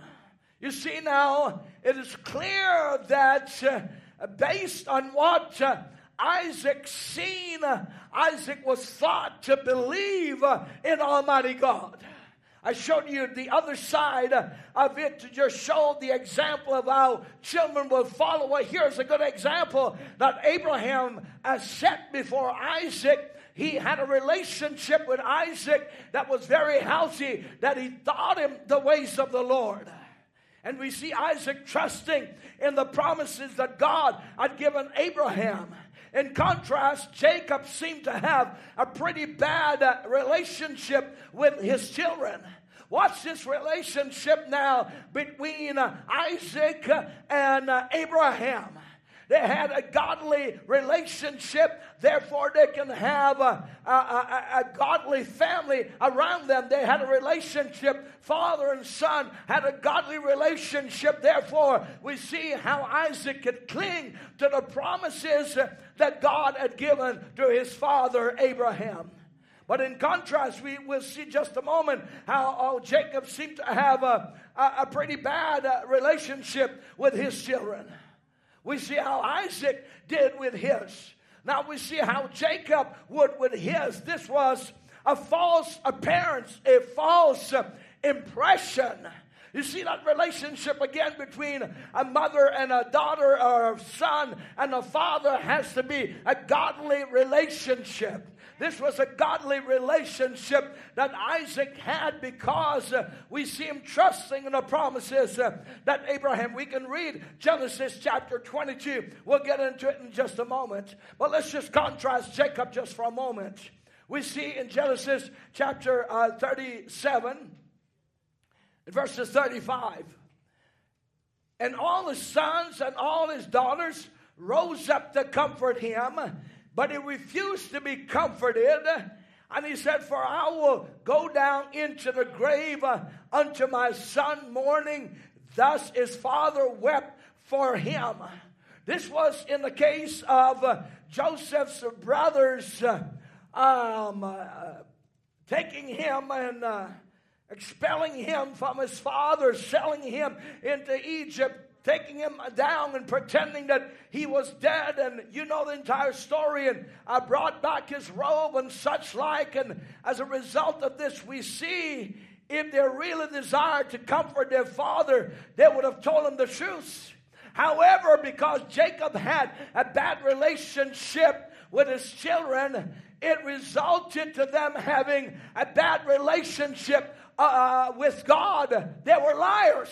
You see, now it is clear that uh, based on what uh, Isaac seen, Isaac was thought to believe in Almighty God. I showed you the other side of it to just show the example of how children will follow. Well, here's a good example that Abraham set before Isaac. He had a relationship with Isaac that was very healthy, that he taught him the ways of the Lord. And we see Isaac trusting in the promises that God had given Abraham. In contrast, Jacob seemed to have a pretty bad relationship with his children. Watch this relationship now between Isaac and Abraham. They had a godly relationship, therefore, they can have a, a, a, a, godly family around them. They had a relationship, father and son had a godly relationship. Therefore, we see how Isaac could cling to the promises that God had given to his father Abraham. But in contrast, we will see just a moment how, how Jacob seemed to have a, a, a pretty bad uh, relationship with his children. We see how Isaac did with his. Now we see how Jacob would with his. This was a false appearance, a false impression. You see that relationship again between a mother and a daughter or a son and a father has to be a godly relationship. This was a godly relationship that Isaac had because uh, we see him trusting in the promises uh, that Abraham. We can read Genesis chapter 22. We'll get into it in just a moment. But let's just contrast Jacob just for a moment. We see in Genesis chapter uh, 37, verses 35. And all his sons and all his daughters rose up to comfort him but he refused to be comforted. And he said, For I will go down into the grave uh, unto my son mourning. Thus his father wept for him. This was in the case of uh, Joseph's brothers uh, um, uh, taking him and uh, expelling him from his father, selling him into Egypt taking him down and pretending that he was dead. And you know the entire story. And I brought back his robe and such like. And as a result of this, we see if they really desired to comfort their father, they would have told him the truth. However, because Jacob had a bad relationship with his children, it resulted to them having a bad relationship uh, with God. They were liars.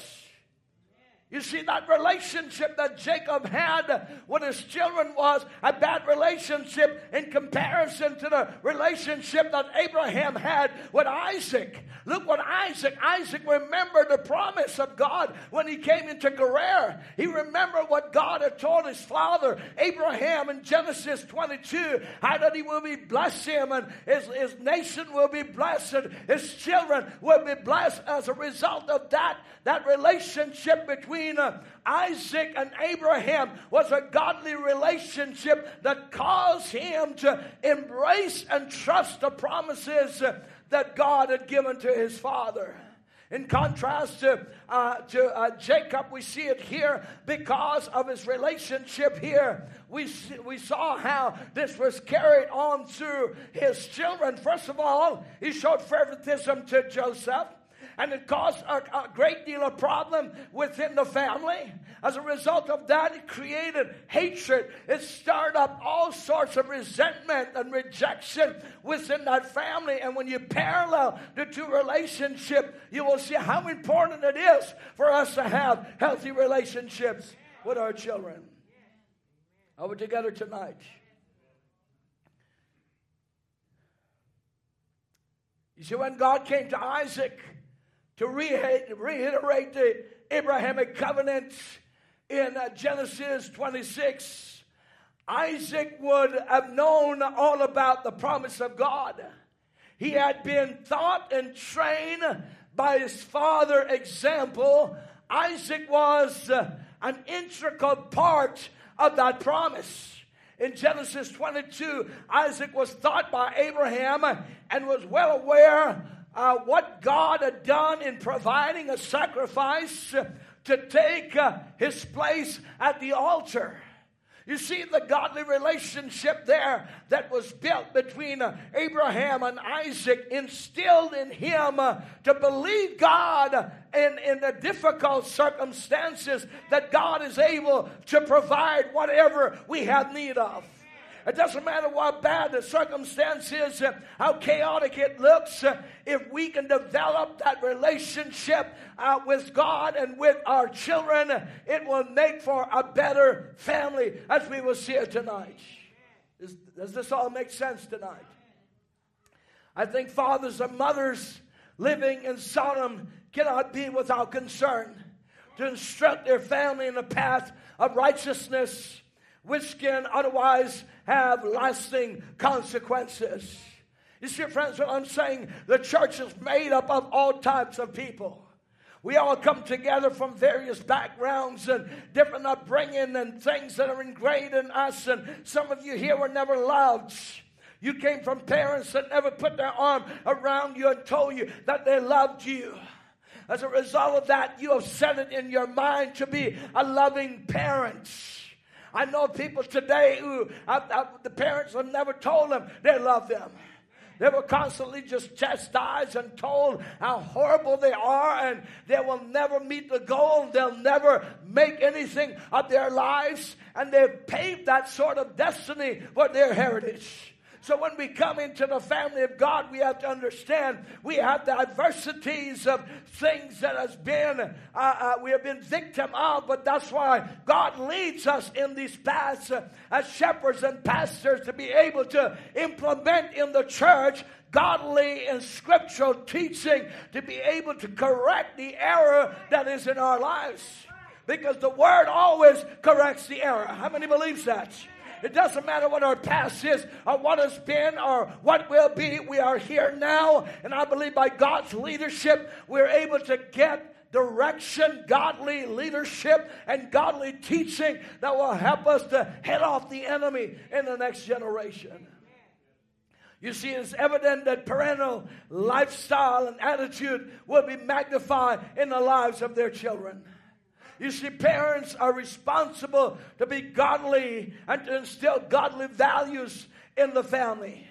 You see, that relationship that Jacob had with his children was a bad relationship in comparison to the relationship that Abraham had with Isaac. Look what Isaac, Isaac remembered the promise of God when he came into Gerar. He remembered what God had told his father, Abraham, in Genesis 22, how that he will be bless him and his, his nation will be blessed and his children will be blessed as a result of that, that relationship between between uh, Isaac and Abraham was a godly relationship that caused him to embrace and trust the promises uh, that God had given to his father. In contrast to, uh, to uh, Jacob, we see it here because of his relationship here. We, see, we saw how this was carried on through his children. First of all, he showed favoritism to Joseph. And it caused a, a, great deal of problem within the family. As a result of that, it created hatred. It stirred up all sorts of resentment and rejection within that family. And when you parallel the two relationships, you will see how important it is for us to have healthy relationships with our children. Are we together tonight? You see, when God came to Isaac to reiterate the Abrahamic covenant in uh, Genesis 26, Isaac would have known all about the promise of God. He had been taught and trained by his father example. Isaac was uh, an integral part of that promise. In Genesis 22, Isaac was taught by Abraham and was well aware uh, what God had done in providing a sacrifice to take uh, his place at the altar. You see the godly relationship there that was built between uh, Abraham and Isaac instilled in him uh, to believe God in, in the difficult circumstances that God is able to provide whatever we have need of. It doesn't matter what bad the circumstance is, uh, how chaotic it looks, uh, if we can develop that relationship uh, with God and with our children, it will make for a better family, as we will see it tonight. Does, does this all make sense tonight? I think fathers and mothers living in Sodom cannot be without concern to instruct their family in the path of righteousness, which can otherwise have lasting consequences. You see, friends, what I'm saying, the church is made up of all types of people. We all come together from various backgrounds and different upbringing and things that are ingrained in us. And some of you here were never loved. You came from parents that never put their arm around you and told you that they loved you. As a result of that, you have set it in your mind to be a loving parent. I know people today who uh, uh, the parents have never told them they love them. They were constantly just chastised and told how horrible they are, and they will never meet the goal. They'll never make anything of their lives, and they've paved that sort of destiny for their heritage. So when we come into the family of God, we have to understand we have the adversities of things that has been uh, uh, we have been victim of, but that's why God leads us in these paths uh, as shepherds and pastors to be able to implement in the church godly and scriptural teaching to be able to correct the error that is in our lives. Because the word always corrects the error. How many believes that? It doesn't matter what our past is or what has been or what will be. We are here now. And I believe by God's leadership, we're able to get direction, godly leadership, and godly teaching that will help us to head off the enemy in the next generation. You see, it's evident that parental lifestyle and attitude will be magnified in the lives of their children. You see, parents are responsible to be godly and to instill godly values in the family.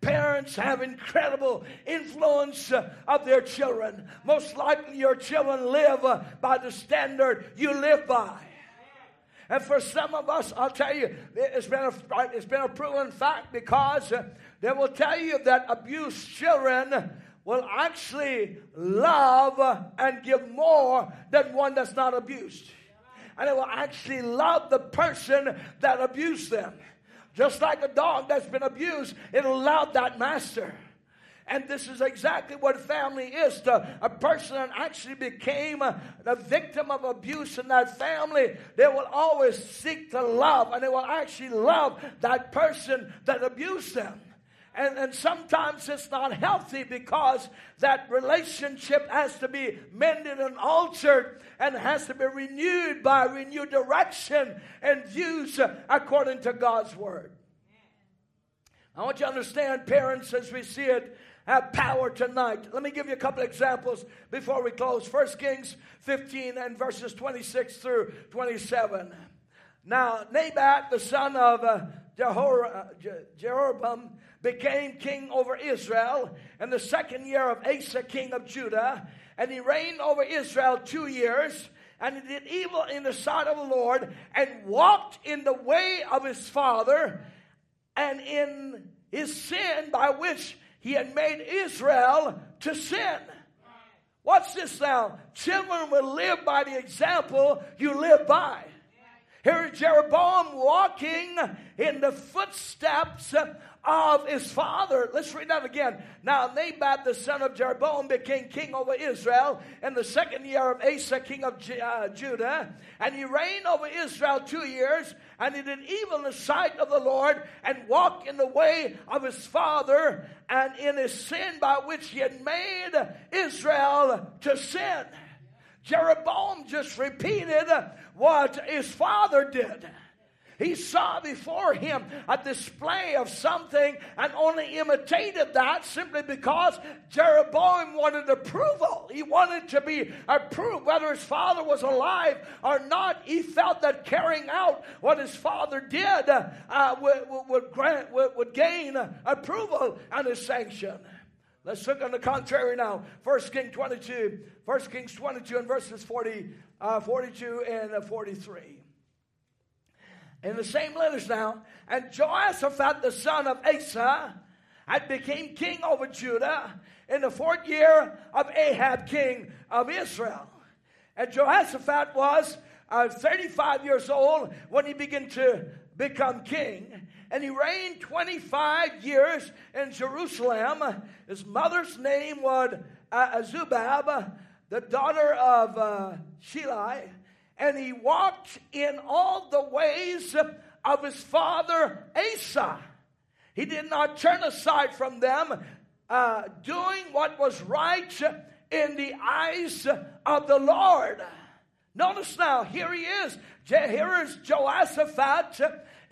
Parents have incredible influence uh, of their children. Most likely, your children live uh, by the standard you live by. And for some of us, I'll tell you, it's been a, it's been a proven fact because uh, they will tell you that abused children will actually love and give more than one that's not abused. And it will actually love the person that abused them. Just like a dog that's been abused, it'll love that master. And this is exactly what family is to a person that actually became a, a, victim of abuse in that family. They will always seek to love, and they will actually love that person that abused them. And, and sometimes it's not healthy because that relationship has to be mended and altered and has to be renewed by renewed direction and views according to God's word. I want you to understand, parents, as we see it, have power tonight. Let me give you a couple examples before we close. 1 Kings 15 and verses 26 through 27. Now, Nabat, the son of uh, Jehor- uh, Je- Jeroboam, became king over Israel in the second year of Asa, king of Judah. And he reigned over Israel two years. And he did evil in the sight of the Lord and walked in the way of his father and in his sin by which he had made Israel to sin. Watch this now. Children will live by the example you live by. Here is Jeroboam walking in the footsteps of his father. Let's read that again. Now, Nabat, the son of Jeroboam, became king over Israel in the second year of Asa, king of uh, Judah. And he reigned over Israel two years. And he did evil in the sight of the Lord and walked in the way of his father and in his sin by which he had made Israel to sin. Jeroboam just repeated what his father did. He saw before him a display of something and only imitated that simply because Jeroboam wanted approval. He wanted to be approved. Whether his father was alive or not, he felt that carrying out what his father did uh, would, would, grant, would, would gain approval and his sanction. Let's look on the contrary now. First King 22, First Kings 22 and verses 40, uh, 42 and uh, 43. In the same letters now, and Jehoshaphat the son of Asa had became king over Judah in the fourth year of Ahab king of Israel. And Jehoshaphat was uh, 35 years old when he began to become king. And he reigned 25 years in Jerusalem. His mother's name was uh, Azubah, the daughter of uh, Shilai and he walked in all the ways of his father Asa. He did not turn aside from them, uh, doing what was right in the eyes of the Lord. Notice now, here he is. Here is Jehoshaphat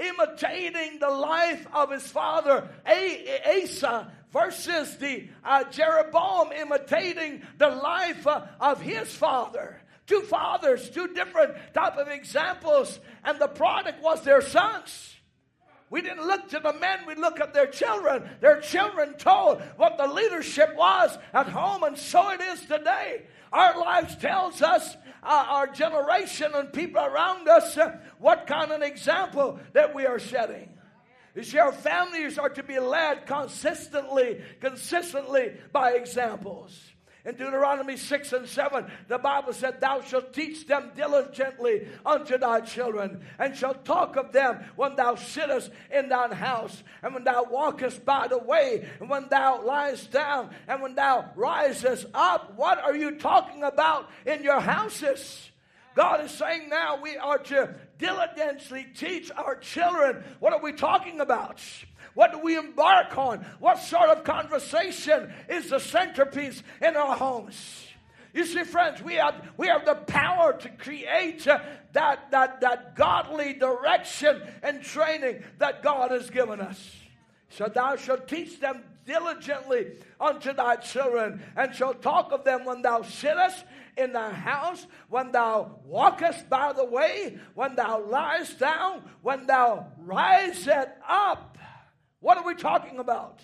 imitating the life of his father Asa versus the uh, Jeroboam imitating the life uh, of his father. Two fathers, two different type of examples, and the product was their sons. We didn't look to the men, we look at their children. Their children told what the leadership was at home, and so it is today. Our lives tells us, uh, our generation and people around us, uh, what kind of example that we are setting. You see, our families are to be led consistently, consistently by examples. In Deuteronomy 6 and 7, the Bible said, Thou shalt teach them diligently unto thy children, and shalt talk of them when thou sittest in thine house, and when thou walkest by the way, and when thou liest down, and when thou risest up. What are you talking about in your houses? God is saying now we are to diligently teach our children. What are we talking about? What do we embark on? What sort of conversation is the centerpiece in our homes? You see, friends, we have, we have the power to create uh, that, that, that godly direction and training that God has given us. So thou shalt teach them diligently unto thy children, and shalt talk of them when thou sittest in thy house, when thou walkest by the way, when thou liest down, when thou risest up. What are we talking about?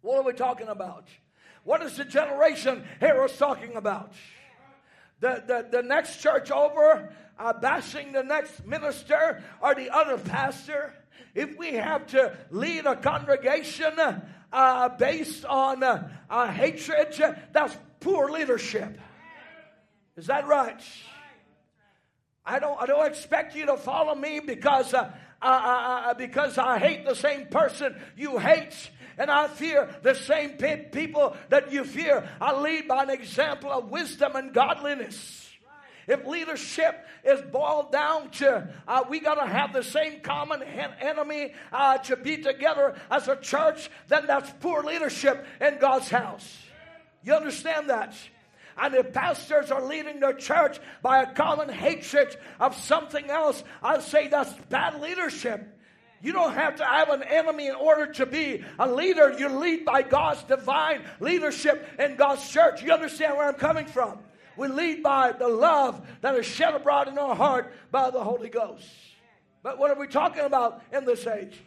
What are we talking about? What is the generation here is talking about? The, the, the next church over, uh, bashing the next minister or the other pastor. If we have to lead a congregation uh, based on uh hatred, that's poor leadership. Is that right? I don't, I don't expect you to follow me because uh, uh, because I hate the same person you hate and I fear the same people that you fear. I lead by an example of wisdom and godliness. If leadership is boiled down to uh, we got to have the same common enemy uh, to be together as a church, then that's poor leadership in God's house. You understand that? And if pastors are leading their church by a common hatred of something else, I say that's bad leadership. You don't have to have an enemy in order to be a leader. You lead by God's divine leadership in God's church. You understand where I'm coming from? We lead by the love that is shed abroad in our heart by the Holy Ghost. But what are we talking about in this age?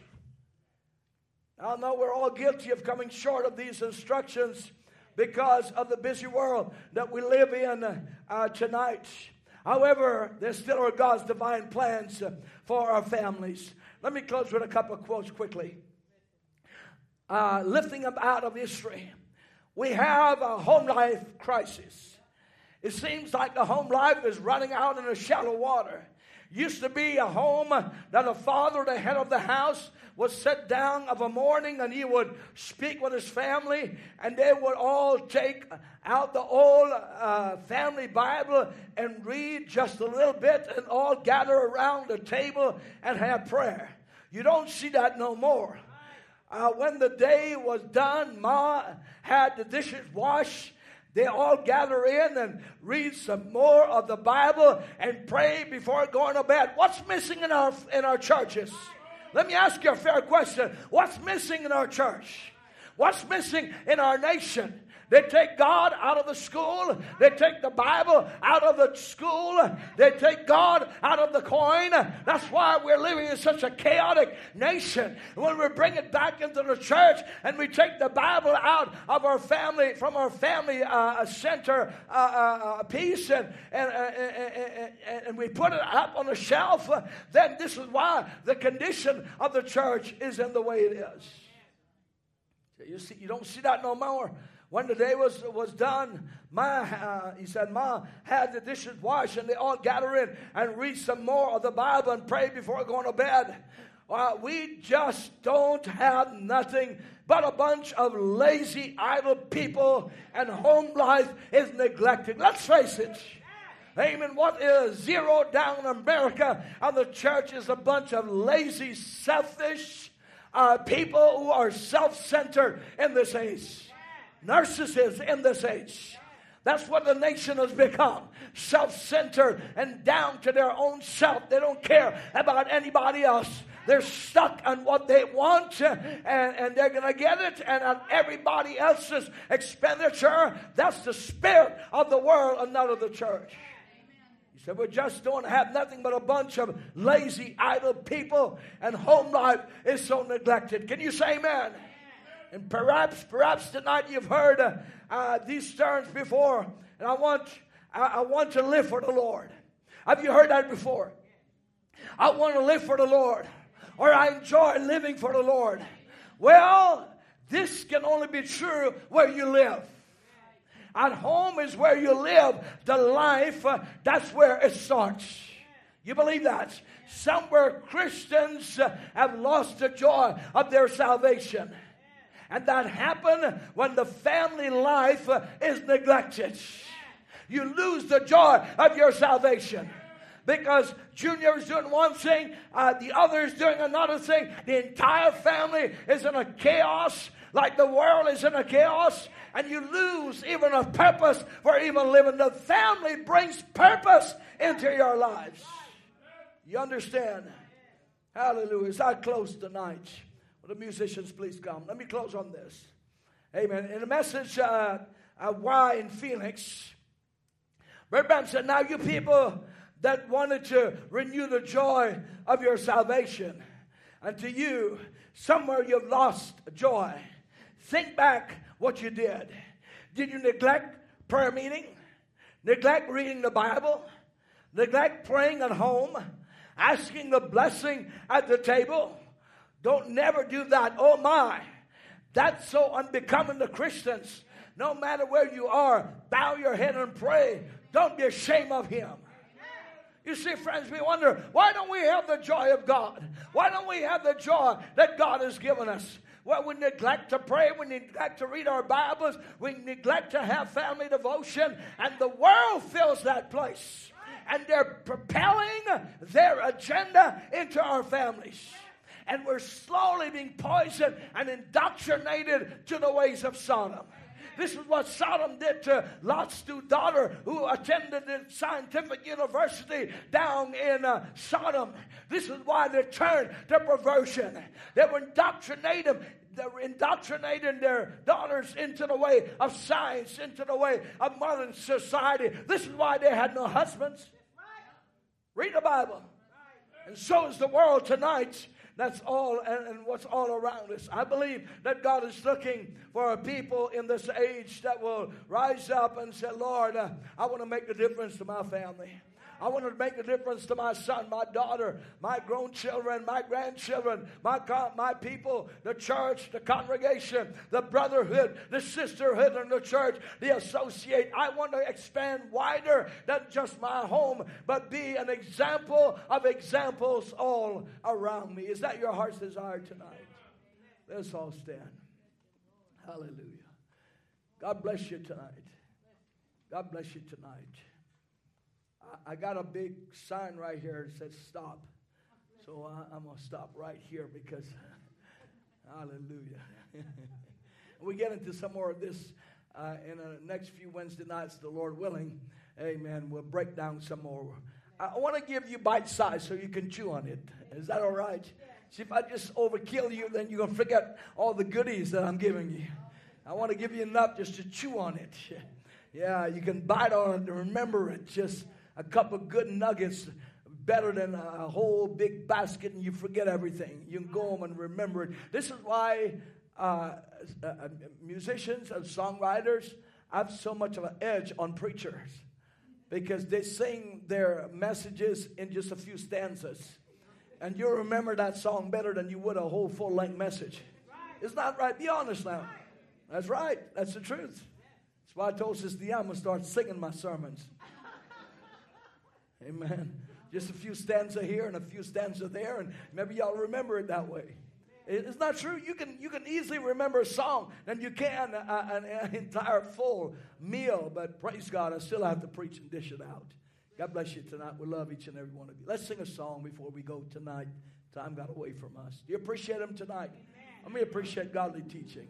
I know we're all guilty of coming short of these instructions because of the busy world that we live in uh, tonight. However, there still are God's divine plans uh, for our families. Let me close with a couple of quotes quickly. Uh, lifting up out of history, we have a home life crisis. It seems like the home life is running out in a shallow water. Used to be a home that a father, the head of the house, would sit down of a morning and he would speak with his family, and they would all take out the old uh, family Bible and read just a little bit and all gather around the table and have prayer. You don't see that no more. Uh, when the day was done, Ma had the dishes washed. They all gather in and read some more of the Bible and pray before going to bed. What's missing in our in our churches? Let me ask you a fair question. What's missing in our church? What's missing in our nation? They take God out of the school. They take the Bible out of the school. They take God out of the coin. That's why we're living in such a chaotic nation. When we bring it back into the church and we take the Bible out of our family, from our family uh, center uh, uh, uh piece, and, and, uh, and, and we put it up on the shelf, then this is why the condition of the church is in the way it is. You see, you don't see that no more. When the day was, was done, Ma, uh, he said, Ma had the dishes washed, and they all gather in and read some more of the Bible and pray before going to bed. Well, we just don't have nothing but a bunch of lazy, idle people, and home life is neglected. Let's face it. Amen. What is zero down America and the church is a bunch of lazy, selfish uh, people who are self centered in this age narcissists in this age. That's what the nation has become self centered and down to their own self. They don't care about anybody else. They're stuck on what they want and, and they're going to get it and on everybody else's expenditure. That's the spirit of the world and not of the church. He said, We just don't have nothing but a bunch of lazy, idle people, and home life is so neglected. Can you say amen? And perhaps, perhaps tonight you've heard uh, uh, these terms before. And I want, I, I want to live for the Lord. Have you heard that before? I want to live for the Lord, or I enjoy living for the Lord. Well, this can only be true where you live. At home is where you live. The life, uh, that's where it starts. You believe that? Somewhere Christians uh, have lost the joy of their salvation. And that happens when the family life is neglected. You lose the joy of your salvation because Junior is doing one thing, uh, the other is doing another thing. The entire family is in a chaos, like the world is in a chaos, and you lose even a purpose for even living. The family brings purpose into your lives. You understand? Hallelujah. As I close tonight, Will the musicians please come? Let me close on this. Amen. In the message, uh, uh, Why in Phoenix, Branham said, Now, you people that wanted to renew the joy of your salvation, and to you, somewhere you've lost joy. Think back what you did. Did you neglect prayer meeting? Neglect reading the Bible? Neglect praying at home? Asking the blessing at the table? Don't never do that. Oh my. That's so unbecoming to Christians. No matter where you are, bow your head and pray. Don't be ashamed of Him. You see, friends, we wonder why don't we have the joy of God? Why don't we have the joy that God has given us? Well, we neglect to pray, we neglect to read our Bibles, we neglect to have family devotion, and the world fills that place. And they're propelling their agenda into our families and we're slowly being poisoned and indoctrinated to the ways of Sodom. This is what Sodom did to Lot's two daughter who attended the scientific university down in uh, Sodom. This is why they turned to perversion. They were indoctrinating they're indoctrinating their daughters into the way of science, into the way of modern society. This is why they had no husbands. Read the Bible. And so is the world tonight. That's all and, and, what's all around us. I believe that God is looking for a people in this age that will rise up and say, Lord, uh, I want to make a difference to my family. I want to make a difference to my son, my daughter, my grown children, my grandchildren, my, my people, the church, the congregation, the brotherhood, the sisterhood in the church, the associate. I want to expand wider than just my home, but be an example of examples all around me. Is that your heart's desire tonight? Let's all stand. Hallelujah. God bless you tonight. God bless you tonight. I got a big sign right here that says stop. So I, am going to stop right here because, hallelujah. we get into some more of this uh, in the next few Wednesday nights, the Lord willing. Amen. We'll break down some more. I, want to give you bite size so you can chew on it. Is that all right? See, if I just overkill you, then you're going to forget all the goodies that I'm giving you. I want to give you enough just to chew on it. Yeah, you can bite on it and remember it. Just a couple of good nuggets better than a whole big basket and you forget everything. You can go home and remember it. This is why uh, uh, uh, musicians and songwriters have so much of an edge on preachers because they sing their messages in just a few stanzas. And you'll remember that song better than you would a whole full length message. It's not right. Be honest now. That's right. That's the truth. That's why I told Sister Dion I'm going to start singing my sermons. Amen. Just a few stanza here and a few stanza there, and maybe y'all remember it that way. It's not true. You can, you can easily remember a song than you can uh, uh, an, uh, an entire full meal, but praise God, I still have to preach and dish it out. God bless you tonight. We love each and every one of you. Let's sing a song before we go tonight. Time got away from us. Do you appreciate Him tonight? Let me appreciate godly teaching.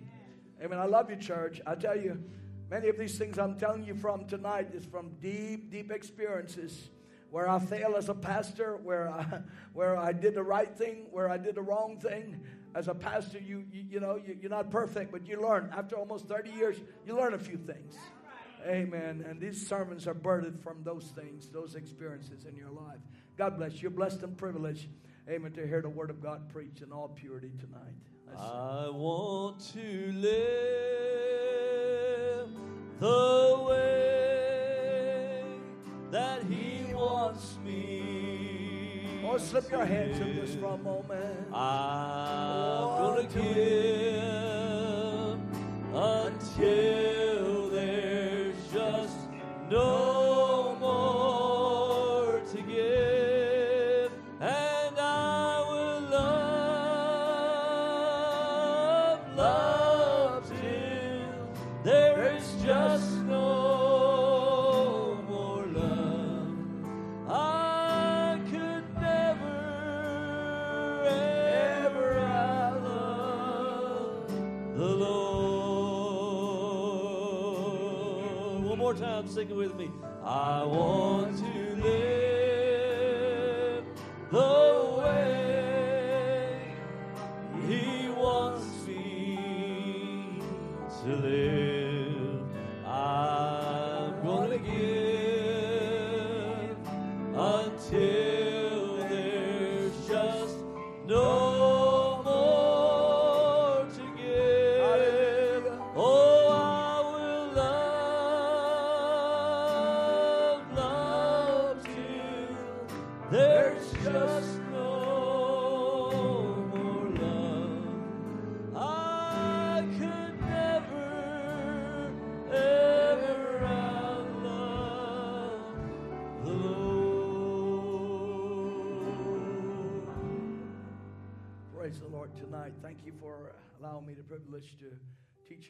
Amen. I love you, church. I tell you, many of these things I'm telling you from tonight is from deep, deep experiences where I fail as a pastor, where I, where I did the right thing, where I did the wrong thing. As a pastor, you, you, you know, you, you're not perfect, but you learn. After almost 30 years, you learn a few things. Amen. And these sermons are birthed from those things, those experiences in your life. God bless you. Blessed and privileged, amen, to hear the word of God preached in all purity tonight. I want to live the way that He wants me. Oh, slip your hands in this for a moment. I'm oh, gonna give until there's just no sing it with me. I want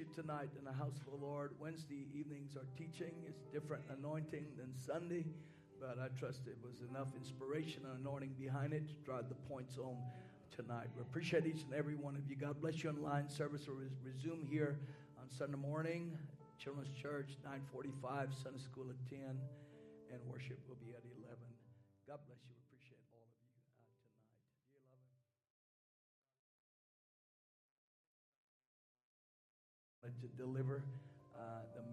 you tonight in the house of the Lord. Wednesday evenings are teaching. It's different anointing than Sunday, but I trust it was enough inspiration and anointing behind it to drive the points home tonight. We appreciate each and every one of you. God bless you online. Service will resume here on Sunday morning Children's Church, 945, Sunday School at 10, and worship will be at 11. God bless you. Deliver